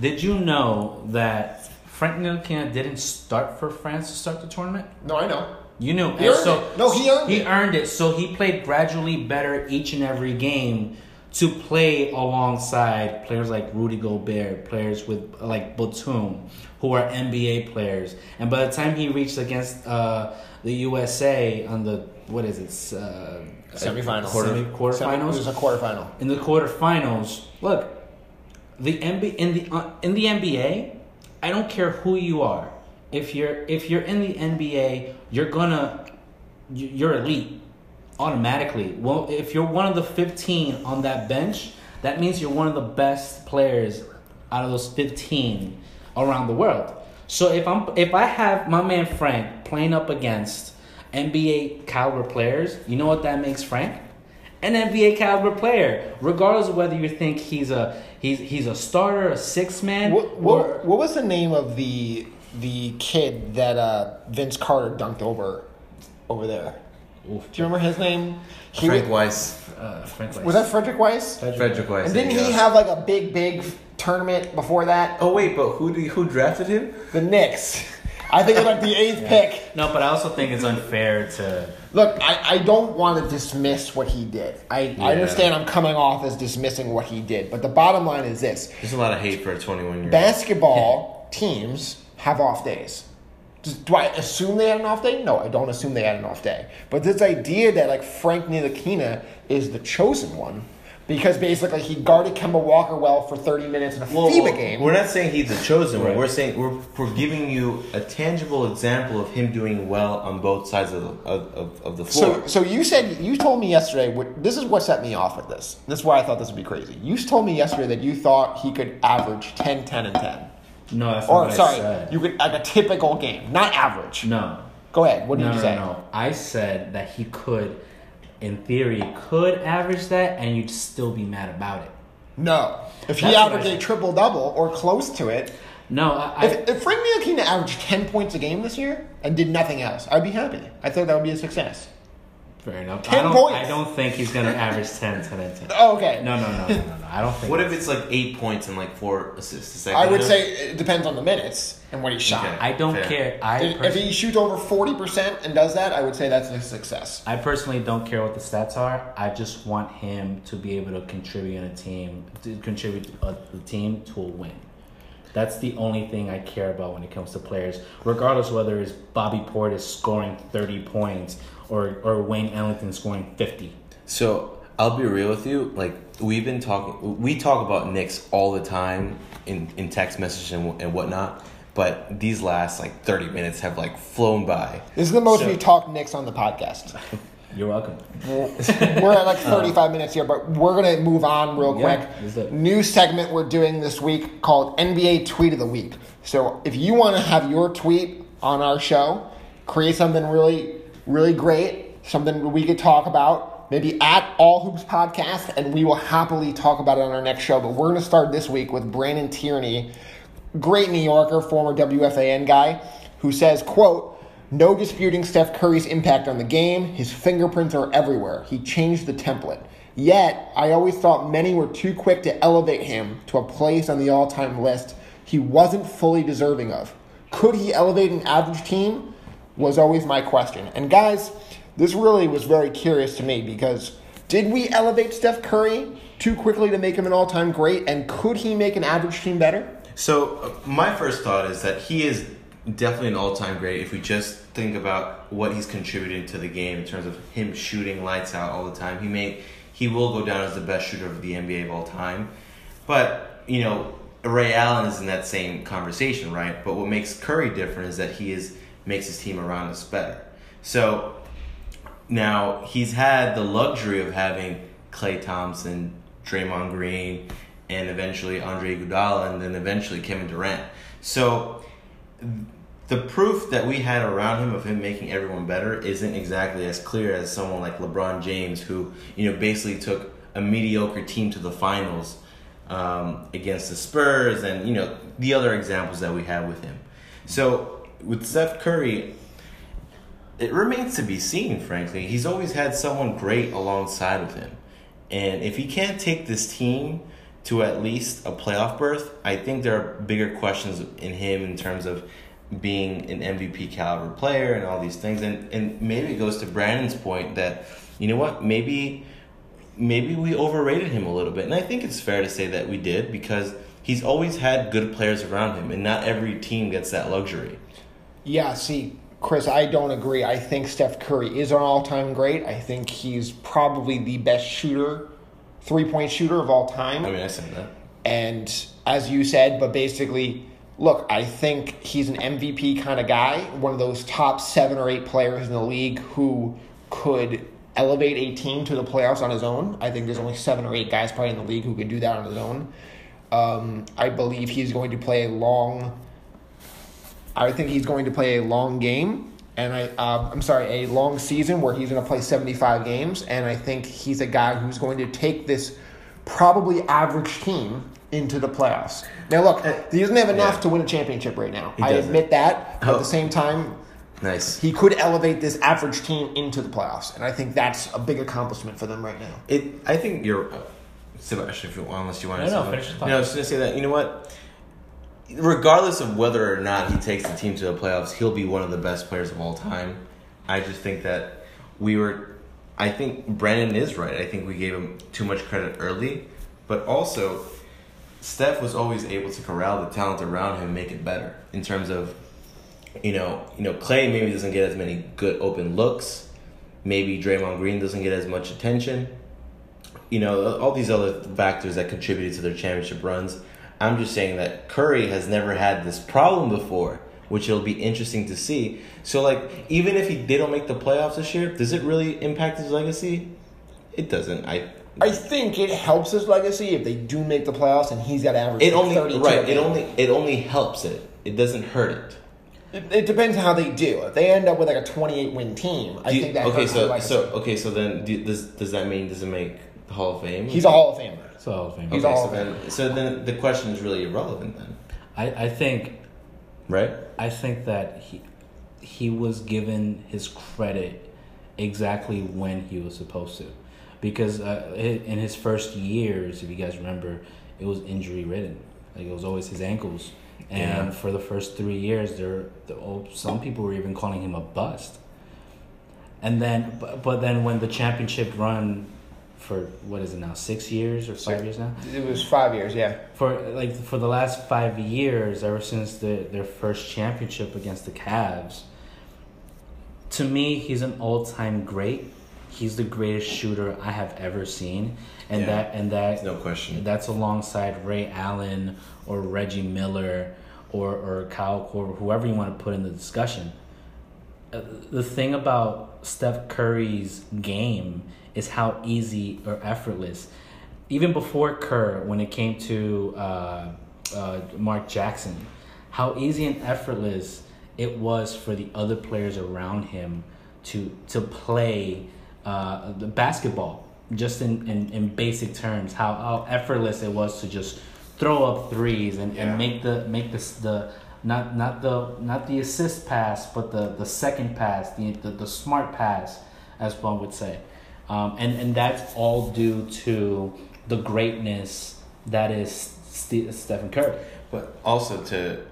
Did you know that Frank Ntilikina didn't start for France to start the tournament? No, I know. You knew. He and earned so it. No, he earned he it. earned it. So he played gradually better each and every game to play alongside players like Rudy Gobert, players with like Batum, who are NBA players. And by the time he reached against uh, the USA on the what is it? Uh, Semifinals. Quarter, quarterfinals. It was a quarterfinal. in the quarterfinals, look, the NBA in the uh, in the NBA, I don't care who you are. If you're if you're in the NBA, you're gonna you- you're elite automatically. Well, if you're one of the 15 on that bench, that means you're one of the best players out of those 15 around the world. So if I'm if I have my man Frank playing up against NBA caliber players, you know what that makes Frank? An NBA caliber player, regardless of whether you think he's a he's he's a starter, a six man, What, or what, what was the name of the the kid that uh, Vince Carter dunked over over there? Oof. Do you remember his name? He Frank was, Weiss, uh, Frank Weiss. was that Frederic Weis? Frederic Weis. And didn't he go. have like a big, big tournament before that? Oh wait, but who do, who drafted him? The Knicks. I think it's like the eighth pick. No, but I also think it's unfair to. Look, I, I don't want to dismiss what he did. I, Yeah. I understand I'm coming off as dismissing what he did, but the bottom line is this There's a lot of hate for a 21 year old. basketball [LAUGHS] teams have off days. Just- Do I assume they had an off day? No, I don't assume they had an off day. But this idea that like Frank Ntilikina is the chosen one because basically he guarded Kemba Walker well for 30 minutes in a Well, FIBA game. We're not saying he's the chosen one. Right. We're saying we're, we're giving you a tangible example of him doing well on both sides of the, of, of, of the floor. So, so you said you told me yesterday. What, this is what set me off with this. This is why I thought this would be crazy. You told me yesterday that you thought he could average 10, 10, and 10. No, that's not Or what I sorry, said. you could like a typical game, not average. No. Go ahead. What did no, you no, say? no. I said that he could, in theory, could average that, and you'd still be mad about it. No. If he That's what averaged a triple double or close to it, No, I, if, if Frank Ntilikina averaged 10 points a game this year and did nothing else, I'd be happy. I thought that would be a success. Fair enough. 10 I don't, points. I don't think he's gonna average 10, 10, and 10. Oh, okay. No, no, no, no, no, no. I don't think. what if it's like eight points and like four assists a second? I would half? say it depends on the minutes and what he shot. Okay. I don't Fair. care. I If- if he shoots over 40% and does that, I would say that's a success. I personally don't care what the stats are. I just want him to be able to contribute in a team, to contribute a, the team to a win. That's the only thing I care about when it comes to players, regardless whether it's Bobby Portis scoring thirty points or or Wayne Ellington scoring fifty. So I'll be real with you. Like we've been talking, we talk about Knicks all the time in in text message and, and whatnot. But these last like thirty minutes have like flown by. This is the most So- we talk Knicks on the podcast. [LAUGHS] You're welcome. we're at like 35 minutes here, but we're going to move on real Yeah, quick. let's do it. New segment we're doing this week called NBA Tweet of the Week. So if you want to have your tweet on our show, create something really, really great, something we could talk about, maybe at All Hoops Podcast, and we will happily talk about it on our next show. But we're going to start this week with Brandon Tierney, great New Yorker, former WFAN guy, who says, quote, no disputing Steph Curry's impact on the game. His fingerprints are everywhere. He changed the template. Yet, I always thought many were too quick to elevate him to a place on the all time list he wasn't fully deserving of. Could he elevate an average team? Was always my question. And guys, this really was very curious to me because did we elevate Steph Curry too quickly to make him an all time great? And could he make an average team better? So uh, my first thought is that he is definitely an all-time great if we just think about what he's contributing to the game in terms of him shooting lights out all the time. He may he will go down as the best shooter of the NBA of all time. But, you know, Ray Allen is in that same conversation, right? But what makes Curry different is that he is makes his team around us better. So now he's had the luxury of having Klay Thompson, Draymond Green, and eventually Andre Iguodala, and then eventually Kevin Durant. So the proof that we had around him of him making everyone better isn't exactly as clear as someone like LeBron James, who you know basically took a mediocre team to the finals um, against the Spurs, and you know the other examples that we have with him. So with Steph Curry, it remains to be seen. Frankly, he's always had someone great alongside of him, and if he can't take this team to at least a playoff berth, I think there are bigger questions in him in terms of being an MVP caliber player and all these things. And and maybe it goes to Brandon's point that you know what maybe maybe we overrated him a little bit, and I think it's fair to say that we did because he's always had good players around him, and not every team gets that luxury. Yeah, see, Chris, I don't agree. I think Steph Curry is an all time great. I think he's probably the best shooter, three point shooter of all time. I mean, I said that. And as you said, but basically, look, I think he's an MVP kind of guy, one of those top seven or eight players in the league who could elevate a team to the playoffs on his own. I think there's only seven or eight guys probably in the league who could do that on his own. Um, I believe he's going to play a long. I think he's going to play a long game, and I uh, I'm sorry, a long season where he's going to play 75 games, and I think he's a guy who's going to take this probably average team into the playoffs. Now, look, he doesn't have enough Yeah. to win a championship right now. I admit that. But At Oh. the same time, Nice. he could elevate this average team into the playoffs, and I think that's a big accomplishment for them right now. It. I think you're, uh, Sebastian. If you unless you want No, to. no, say finish your something. thought. No, I was just gonna say that. You know what? Regardless of whether or not he takes the team to the playoffs, he'll be one of the best players of all time. I just think that we were. I think Brandon is right. I think we gave him too much credit early, but also Steph was always able to corral the talent around him, and make it better in terms of, you know, you know, Klay maybe doesn't get as many good open looks. Maybe Draymond Green doesn't get as much attention. You know, all these other factors that contributed to their championship runs. I'm just saying that Curry has never had this problem before, which it'll be interesting to see. So, like, even if he they don't make the playoffs this year, does it really impact his legacy? It doesn't. I I think it helps his legacy if they do make the playoffs and he's got average it only right. It only it only helps it. It doesn't hurt it. It, it depends on how they do. If they end up with like a 28 win team, I you- think that okay, so so okay, so then do, does does that mean does it make the Hall of Fame? he's a Hall of Famer. So Hall of Fame. He's okay, all so then so then the question is really irrelevant then, I, I think right? I think that he he was given his credit exactly when he was supposed to, because uh, in his first years, if you guys remember, it was injury ridden. Like it was always his ankles, and Yeah. for the first three years, there, the, oh, some people were even calling him a bust. And then, but, but then when the championship run for what is it now, six years or five Six. years now? It was five years, yeah. for like for the last five years, ever since the, their first championship against the Cavs, to me, he's an all time great. He's the greatest shooter I have ever seen, and Yeah. that and that No question. that's alongside Ray Allen or Reggie Miller or or Kyle Korver, whoever you want to put in the discussion. Uh, the thing about Steph Curry's game is how easy or effortless. Even before Kerr, when it came to uh, uh, Mark Jackson, how easy and effortless it was for the other players around him to to play uh, the basketball. Just in, in, in basic terms, how, how effortless it was to just throw up threes and, Yeah. and make the make this the not not the not the assist pass, but the, the second pass, the, the the smart pass, as one would say, um, and and that's all due to the greatness that is Ste- Stephen Curry. But also to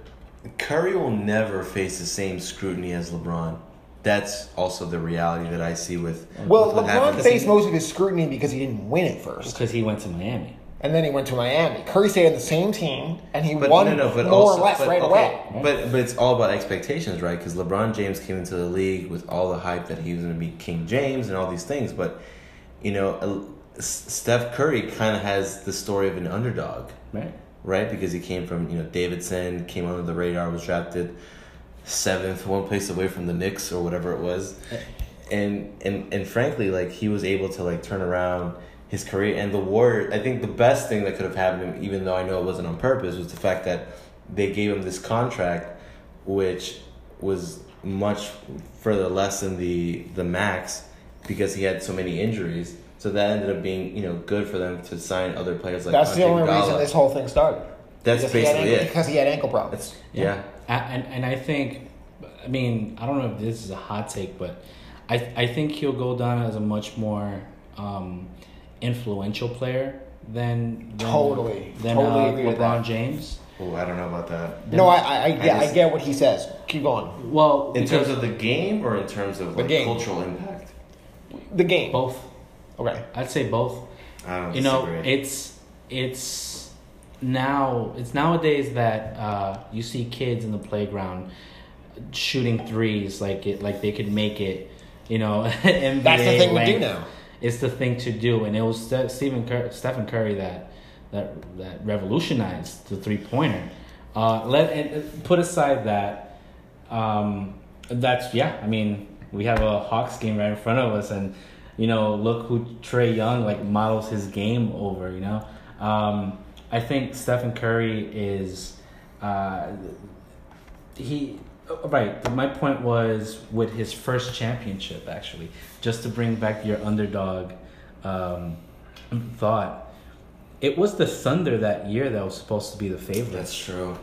Curry will never face the same scrutiny as LeBron. That's also the reality that I see with Well, with LeBron faced most of his scrutiny because he didn't win it first. because he went to Miami. And then he went to Miami. Curry stayed on the same team, and he But won no, no, but more also, or less but, right okay, away. But but it's all about expectations, right? Because LeBron James came into the league with all the hype that he was going to be King James and all these things. But you know, uh, Steph Curry kind of has the story of an underdog, Right. right? Because he came from you know Davidson, came under the radar, was drafted seventh, one place away from the Knicks or whatever it was, and and and frankly, like he was able to like turn around his career and the Warriors. I think the best thing that could have happened to him, even though I know it wasn't on purpose, was the fact that they gave him this contract, which was much further less than the the max because he had so many injuries. So that ended up being you know good for them to sign other players like That's the Andre only reason this whole thing started. That's Because basically ankle, it. Because he had ankle problems. That's, yeah. A- And, and I think, I mean, I don't know if this is a hot take, but I I think he'll go down as a much more um, influential player than, than Totally. than Totally uh, agree with LeBron that. James. Oh, I don't know about that. No, I, I, I, get, I, just- get what he says. Keep going. Well, In terms of the game or in terms of like cultural impact? The game. both, Okay. I'd say both. I don't you know disagree. it's it's now it's nowadays that uh, you see kids in the playground shooting threes like it like they could make it you know NBA [LAUGHS] That's the thing we do length. now. It's the thing to do. And it was Ste- Stephen Cur- Stephen Curry that that that revolutionized the three pointer uh, let and put aside that um, that's yeah I mean we have a Hawks game right in front of us. And you know look who Trae Young like models his game over you know? Um, I think Stephen Curry is uh, he right my point was with his first championship actually just to bring back your underdog um, thought it was the Thunder that year that was supposed to be the favorite That's true.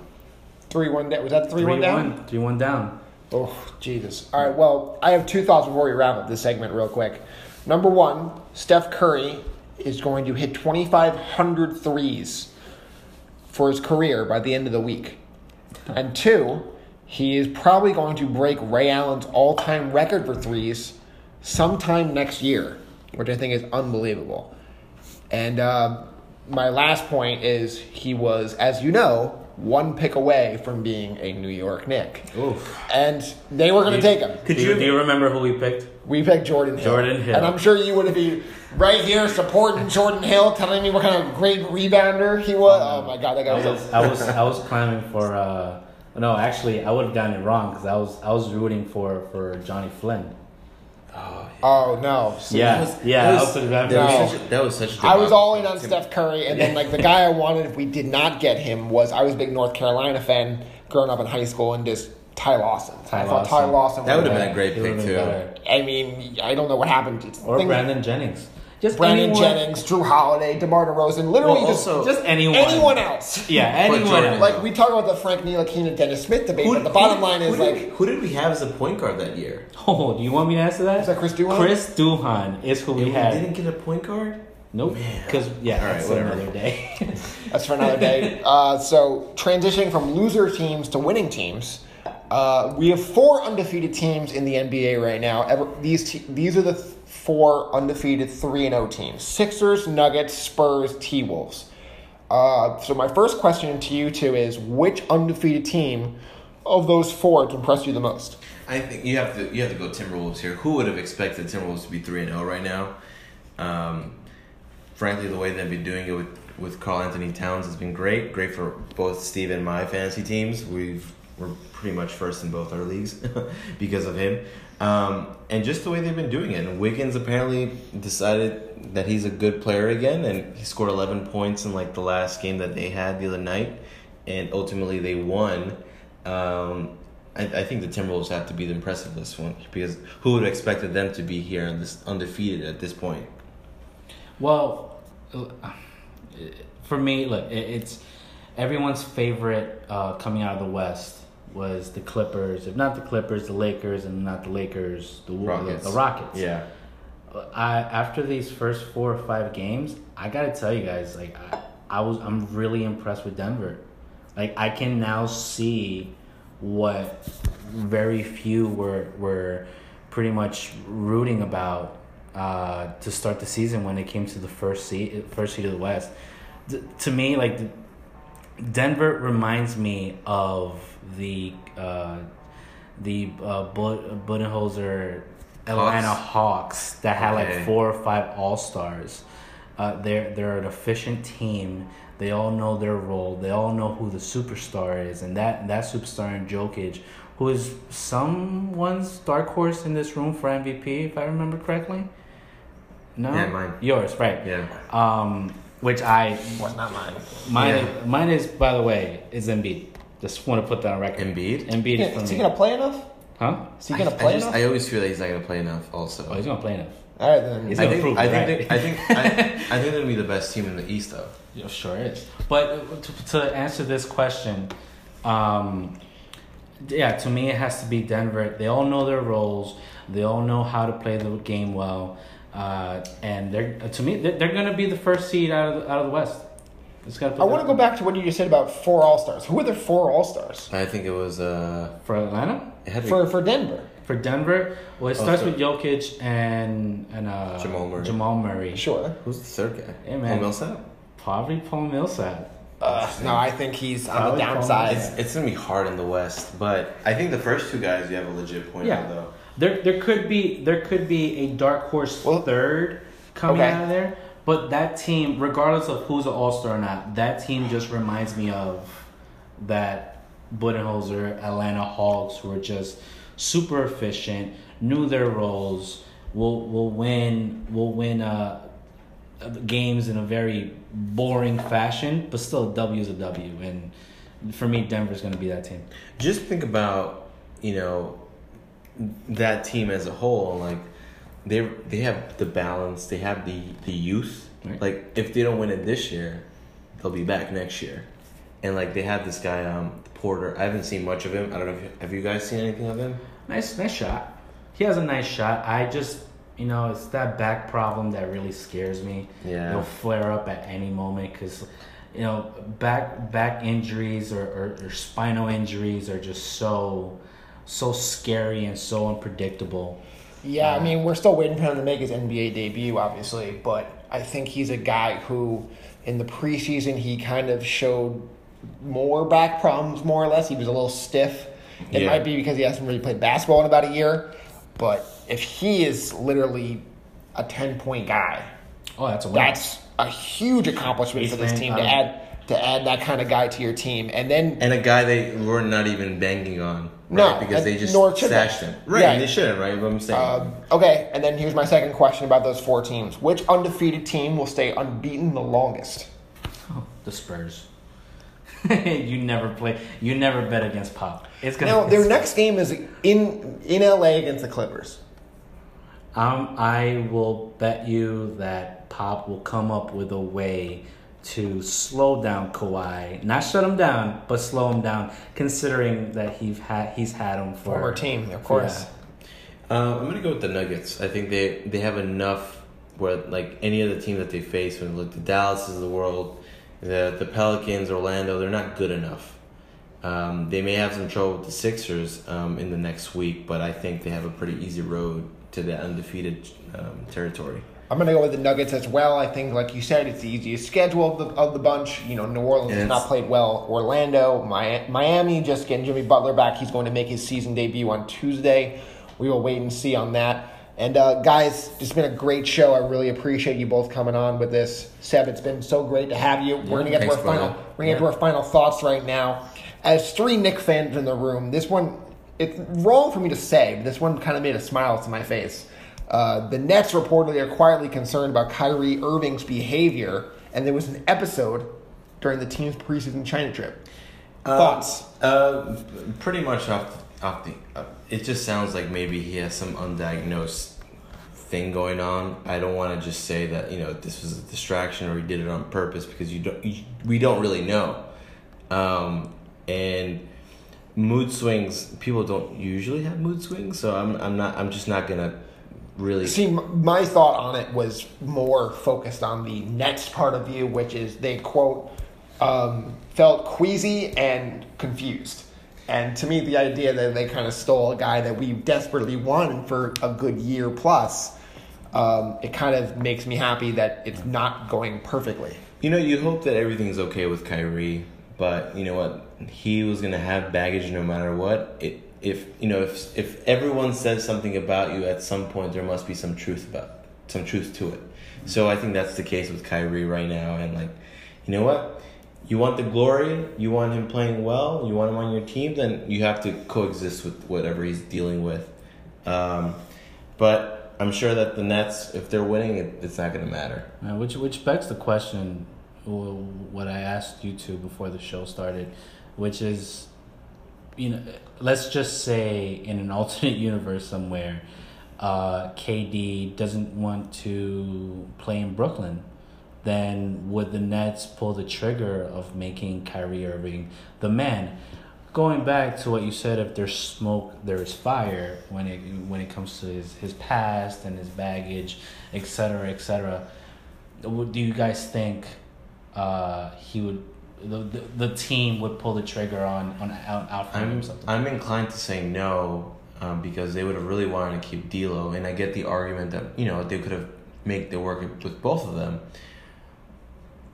3 1 down. Was that 3 1 down? 3 1 down Oh, Jesus. All right, well, I have two thoughts before we wrap up this segment real quick. Number one, Steph Curry is going to hit 2,500 threes for his career by the end of the week. and two, he is probably going to break Ray Allen's all-time record for threes sometime next year, which I think is unbelievable. And uh, my last point is he was, as you know, one pick away from being a New York Knick. Oof. And they were going to take him. Could do, you, you- do you remember who we picked? We picked Jordan Hill. Jordan Hill. And I'm sure you would be right here supporting Jordan Hill, telling me what kind of great rebounder he was. Oh my god, that guy I was, was I was I was climbing for uh no actually I would have gotten it wrong because I was I was rooting for for Johnny Flynn. Oh, oh no. See, Yeah, That was- yeah, that I was- was That No. was such a, that was such a I was all in on Steph Curry, and then like the guy I wanted if we did not get him was I was a big North Carolina fan growing up in high school, and just Ty Lawson. Ty I thought Ty Lawson. Lawson. That would have would've been a great pick too. better. I mean, I don't know what happened. It's Or Brandon Jennings. Just Brandon anyone, Jennings, Jrue Holiday, DeMar DeRozan, literally Well, just also- just anyone. anyone else. Yeah, anyone. Else. Like we talk about the Frank Ntilikina, Dennis Smith debate, but the who- bottom line is who like did, who did we have as a point guard that year? [LAUGHS] Oh, do you want me to answer that? Is that Chris Duhon? Chris Duhon is who we And we had. didn't get a point guard. Nope. Man. Because yeah, All right, that's whatever. another day. [LAUGHS] That's for another day. Uh, so transitioning from loser teams to winning teams, uh, we have four undefeated teams in the NBA right now. Ever, these te- these are the th- four undefeated three and O teams: Sixers, Nuggets, Spurs, T Wolves. Uh, so my first question to you two is: Which undefeated team of those four impressed you the most? I think you have to you have to go Timberwolves here. Who would have expected Timberwolves to be three and zero right now? Um, frankly, the way they've been doing it with with Karl-Anthony Towns has been great. Great for both Steve and my fantasy teams. We've we're pretty much first in both our leagues [LAUGHS] because of him. Um, and just the way they've been doing it. And Wiggins apparently decided that he's a good player again, and he scored 11 points in like the last game that they had the other night, and ultimately they won. Um, I, I think the Timberwolves have to be the impressive this one because who would have expected them to be here and this undefeated at this point? Well, for me, look, it, it's everyone's favorite uh, coming out of the West was the Clippers. If not the Clippers, the Lakers, and not the Lakers, the Rockets. The, the Rockets. Yeah. I after these first four or five games, I gotta tell you guys, like I, I was, I'm really impressed with Denver. Like I can now see what very few were were pretty much rooting about uh, to start the season when it came to the first seed, first seed of the West. D- to me, like Denver reminds me of the uh, the uh, Bud- Budenholzer Atlanta Hawks that had Okay. like four or five All Stars. Uh, they're they're an efficient team. They all know their role. They all know who the superstar is, and that that superstar in Jokic, who is someone's dark horse in this room for MVP, if I remember correctly. No, Yeah, mine. Yours, right? Yeah. Um, which I Was not mine. mine Yeah. mine is by the way is Embiid. Just want to put that on record. Embiid? Embiid Yeah, is is for he me. gonna play enough? Huh? Is he gonna I, play I just enough? I always feel that he's not gonna play enough. Also, Oh, he's gonna play enough. All right then. He's I gonna think prove I it, think right? they, I think I, [LAUGHS] I think they'll be the best team in the East though. Yeah, sure is. But uh, to, to answer this question, um, yeah, to me it has to be Denver. They all know their roles. They all know how to play the game well, uh, and they're to me they're, they're gonna be the first seed out of the, out of the West. Just gotta put I want to go back to what you just said about four All Stars. Who were the four All Stars I think it was uh for Atlanta. it had to for for Denver? For Denver, well, it Oh, starts sorry. with Jokic and and uh, Jamal Murray. Jamal Murray. Sure. who's the third guy? Hey, man. Paul Millsap. Probably Paul Millsap. Uh, no, I think he's on the Probably downside. It's it's gonna be hard in the West, but I think the first two guys you have a legit point Yeah. on though. There, there could be there could be a dark horse Well- third coming Okay. out of there, but that team, regardless of who's an all star or not, that team just reminds me of that Budenholzer Atlanta Hawks who are just super efficient, knew their roles, will will win will win uh, games in a very boring fashion, but still a W is a W, and for me, Denver's going to be that team. Just think about you know that team as a whole. Like they they have the balance. They have the the youth. Right. Like if they don't win it this year, they'll be back next year. And like they have this guy um Porter. I haven't seen much of him. I don't know. If you, have you guys seen anything of him? Nice, nice shot. He has a nice shot. I just, you know, it's that back problem that really scares me. Yeah. It'll flare up at any moment because you know, back back injuries or, or, or spinal injuries are just so so scary and so unpredictable. Yeah, I mean, we're still waiting for him to make his NBA debut, obviously, but I think he's a guy who, in the preseason, he kind of showed more back problems, more or less. He was a little stiff. It Yeah. might be because he hasn't really played basketball in about a year, but if he is literally a 10 point guy, Oh, that's a win. that's a huge accomplishment for this team to add to add that kind of guy to your team. And then And a guy they were not even banking on. No, right? because and they just nor should stashed they. him. Right, Yeah. and they shouldn't, right? But I'm saying. Um, okay, and then here's my second question about those four teams. Which undefeated team will stay unbeaten the longest? the Spurs. [LAUGHS] you never play. You never bet against Pop. It's gonna. Now, their it's- [LAUGHS] next game is in in LA against the Clippers. Um, I will bet you that Pop will come up with a way to slow down Kawhi, not shut him down, but slow him down. Considering that he's had he's had him for Former team, of course. Um, I'm gonna go with the Nuggets. I think they they have enough where like any other team that they face, when look the Dallas is the world, the the Pelicans, Orlando, they're not good enough. Um, they may have some trouble with the Sixers um, in the next week, but I think they have a pretty easy road to the undefeated um, territory. I'm gonna go with the Nuggets as well. I think, like you said, it's the easiest schedule of the of the bunch. You know, New Orleans has not played well. Orlando, Miami, just getting Jimmy Butler back. He's going to make his season debut on Tuesday. We will wait and see on that. And uh, guys, it's been a great show. I really appreciate you both coming on with this. Seb, it's been so great to have you. We're gonna get to our final. brother. We're gonna get to our final thoughts right now. As three Knick fans in the room, this one it's wrong for me to say, but this one kind of made a smile to my face. Uh, the Nets reportedly are quietly concerned about Kyrie Irving's behavior, and there was an episode during the team's preseason China trip. Thoughts? Uh, pretty much off off the. Uh, it just sounds like maybe he has some undiagnosed thing going on. I don't want to just say that you know this was a distraction or he did it on purpose because you don't. You, we don't really know. Um, and mood swings. People don't usually have mood swings, so I'm. I'm not. I'm just not gonna really. See, my thought on it was more focused on the next part of you which is they quote um, felt queasy and confused. And to me, the idea that they kind of stole a guy that we desperately wanted for a good year plus, um, it kind of makes me happy that it's not going perfectly. You know, you hope that everything's okay with Kyrie, but you know what? He was gonna have baggage no matter what. It, if you know, if if everyone says something about you, at some point there must be some truth about some truth to it. So I think that's the case with Kyrie right now, and like, you know what? You want the glory, you want him playing well, you want him on your team, then you have to coexist with whatever he's dealing with. Um, but I'm sure that the Nets, if they're winning, it, it's not going to matter. Uh, which which begs the question, what I asked you two before the show started, which is, you know, let's just say in an [LAUGHS] alternate universe somewhere, uh, KD doesn't want to play in Brooklyn, then would the Nets pull the trigger of making Kyrie Irving the man? Going back to what you said, if there's smoke, there's fire. When it when it comes to his, his past and his baggage, etc. cetera, et cetera. What do you guys think uh, he would the, the, the team would pull the trigger on on out, out for I'm him something? I'm inclined to say no, um, because they would have really wanted to keep D'Lo, and I get the argument that you know they could have made the work with both of them.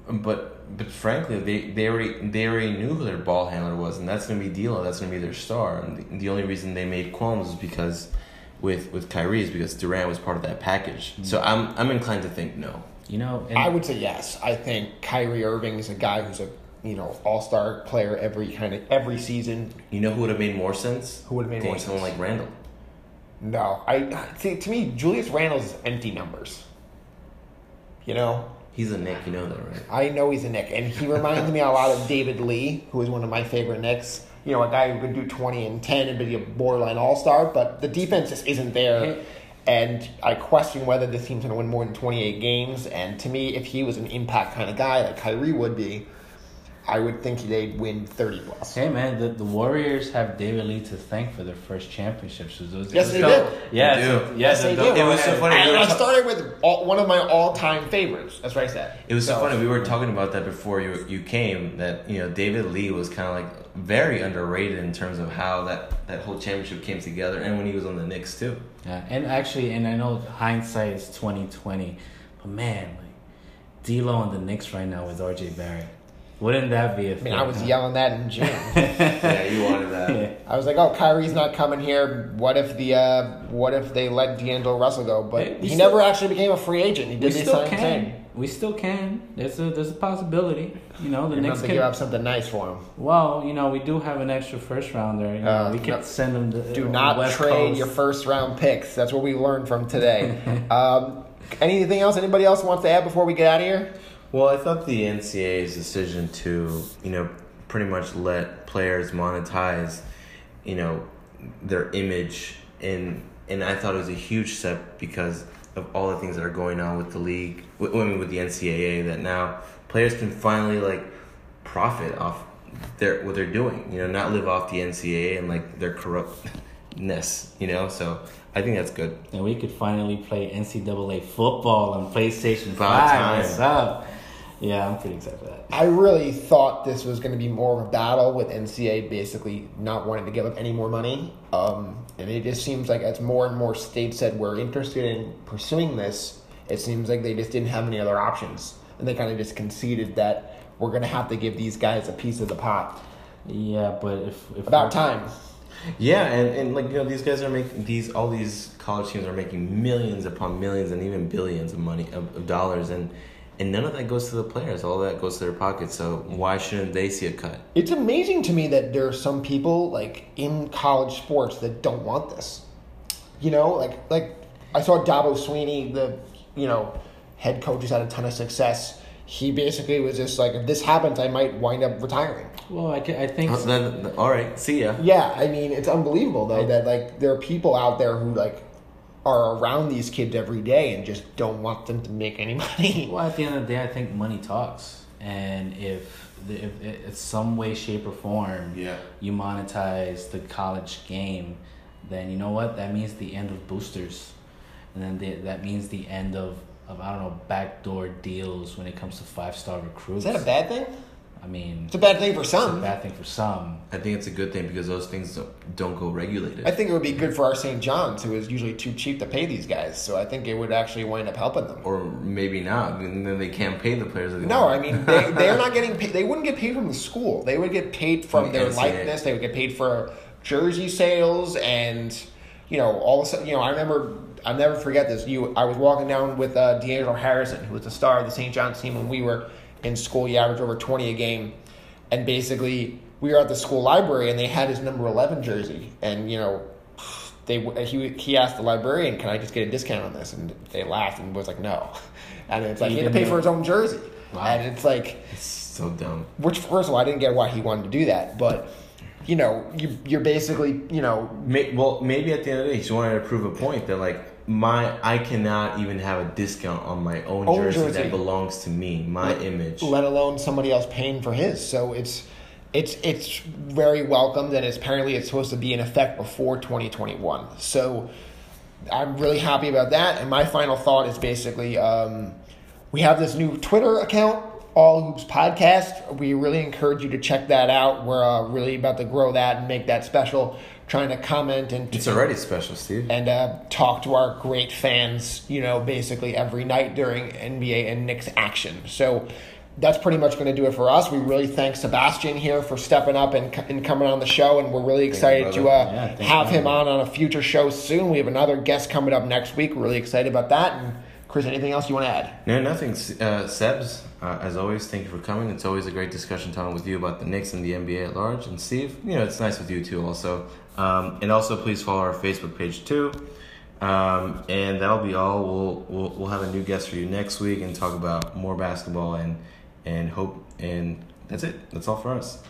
But but frankly, they, they already they already knew who their ball handler was, and that's gonna be D'Lo. That's gonna be their star. And the, the only reason they made qualms is because with with Kyrie is because Durant was part of that package. So I'm I'm inclined to think no. you know, and I would say yes. I think Kyrie Irving is a guy who's a you know all star player every kind of every season. You know who would have made more sense? Who would have made Getting more someone sense? like Randle. No, I see. To me, Julius Randle's empty numbers. You know, He's a Knick, you know that, right? I know he's a Knick, and he reminds me a lot of David Lee, who is one of my favorite Knicks. You know, a guy who could do twenty and ten and be a borderline all star, but the defense just isn't there. And I question whether this team's going to win more than twenty eight games. And to me, if he was an impact kind of guy like Kyrie would be, I would think they'd win 30 plus. Hey man, the, the Warriors have David Lee to thank for their first championships. So those, Yes, they go- do. Yeah, They so- do. yeah, Yes, so they go- do. it was so funny, we And I started with all, one of my all-time favorites. That's what I said. It was so, So- funny. We were talking about that before you you came. That you know David Lee was kind of like very underrated in terms of how that that whole championship came together, and when he was on the Knicks too. Yeah, and actually, and I know hindsight is twenty twenty, but man, like D'Lo on the Knicks right now with RJ Barrett, wouldn't that be a? I mean, I was yelling that in June. [LAUGHS] yeah, you wanted that. [LAUGHS] I was like, "Oh, Kyrie's not coming here. What if the uh, what if they let D'Angelo Russell go?" But Hey, he still- never actually became a free agent. He did the same can. thing. We still can. There's a there's a possibility. You know, the You're Knicks about give up something nice for him. Well, you know, we do have an extra first rounder. You know, Uh, we could no. send them to Do uh, not West trade Coast. your first round picks. That's what we learned from today. [LAUGHS] um, anything else? Anybody else wants to add before we get out of here? Well, I thought the NCAA's decision to, you know, pretty much let players monetize, you know, their image and and I thought it was a huge step because of all the things that are going on with the league, with, I mean, with the NCAA, that now players can finally like profit off their what they're doing, you know, not live off the NCAA and like their corruptness, you know. So I think that's good. And we could finally play NCAA football on PlayStation About 5. time. What's up? Yeah, I'm pretty excited for that. I really thought this was going to be more of a battle with NCAA basically not wanting to give up any more money. Um, and it just seems like as more and more states said we're interested in pursuing this, it seems like they just didn't have any other options. And they kind of just conceded that we're going to have to give these guys a piece of the pot. Yeah, but if, if About time. Yeah, and, and like you know, these guys are making these all these college teams are making millions upon millions and even billions of money of, of dollars, and and none of that goes to the players. All that goes to their pockets. So why shouldn't they see a cut? It's amazing to me that there are some people like in college sports that don't want this. You know, like like I saw Dabo Swinney, the you know head coach, who's had a ton of success. He basically was just like, if this happens, I might wind up retiring. Well, I, ca- I think Uh, then- all right, see ya. Yeah, I mean, it's unbelievable though that like there are people out there who like are around these kids every day and just don't want them to make any [LAUGHS] money. Well, at the end of the day, I think money talks, and if the, if if it's some way, shape, or form, Yeah. you monetize the college game, then you know what? That means the end of boosters, and then the, that means the end of of I don't know backdoor deals when it comes to five star recruits. Is that a bad thing? I mean, It's a bad thing for some. it's a bad thing for some. I think it's a good thing because those things don't, don't go regulated. I think it would be good for our St. John's, who is usually too cheap to pay these guys. So I think it would actually wind up helping them. or maybe not, and then they can't pay the players. That No. I mean they [LAUGHS] they're not getting paid. They wouldn't get paid from the school. They would get paid from From their NCAA. likeness. They would get paid for jersey sales and you know all of a sudden. You know, I remember. I'll never forget this. You, I was walking down with uh, D'Angelo Harrison, who was the star of the St. John's team when we were in school. He averaged over twenty a game, and basically we were at the school library and they had his number eleven jersey, and you know. They he he asked the librarian, "Can I just get a discount on this?" And they laughed and was like, "No." [LAUGHS] And it's like He he had to pay for his own jersey, Wow. and it's like It's so dumb. which first of all, I didn't get why he wanted to do that, but you know, you you're basically you know May, well, maybe at the end of the day, he just wanted to prove a point that like my I cannot even have a discount on my own, Own jersey, jersey. that belongs to me, my image. let alone somebody else paying for his. So it's it's it's very welcomed, and it's, apparently it's supposed to be in effect before 2021. So I'm really happy about that. And my final thought is basically um, we have this new Twitter account. All Hoops Podcast. We really encourage you to check that out. We're uh, really about to grow that and make that special. Trying to comment and It's already special, Steve. and uh, talk to our great fans, you know, basically every night during NBA and Knicks action. So that's pretty much going to do it for us. We really thank Sebastian here for stepping up and, and coming on the show, and we're really excited to uh, Yeah, have him on on a future show soon. We have another guest coming up next week. We're really excited about that. And Chris, anything else you want to add? No, nothing. Uh, Sebs, uh, as always, thank you for coming. It's always a great discussion time with you about the Knicks and the NBA at large. And Steve, you know, it's nice with you too, also. Um, and also, please follow our Facebook page too. Um, and that'll be all. We'll, we'll we'll have a new guest for you next week and talk about more basketball and and hope. And that's it. That's all for us.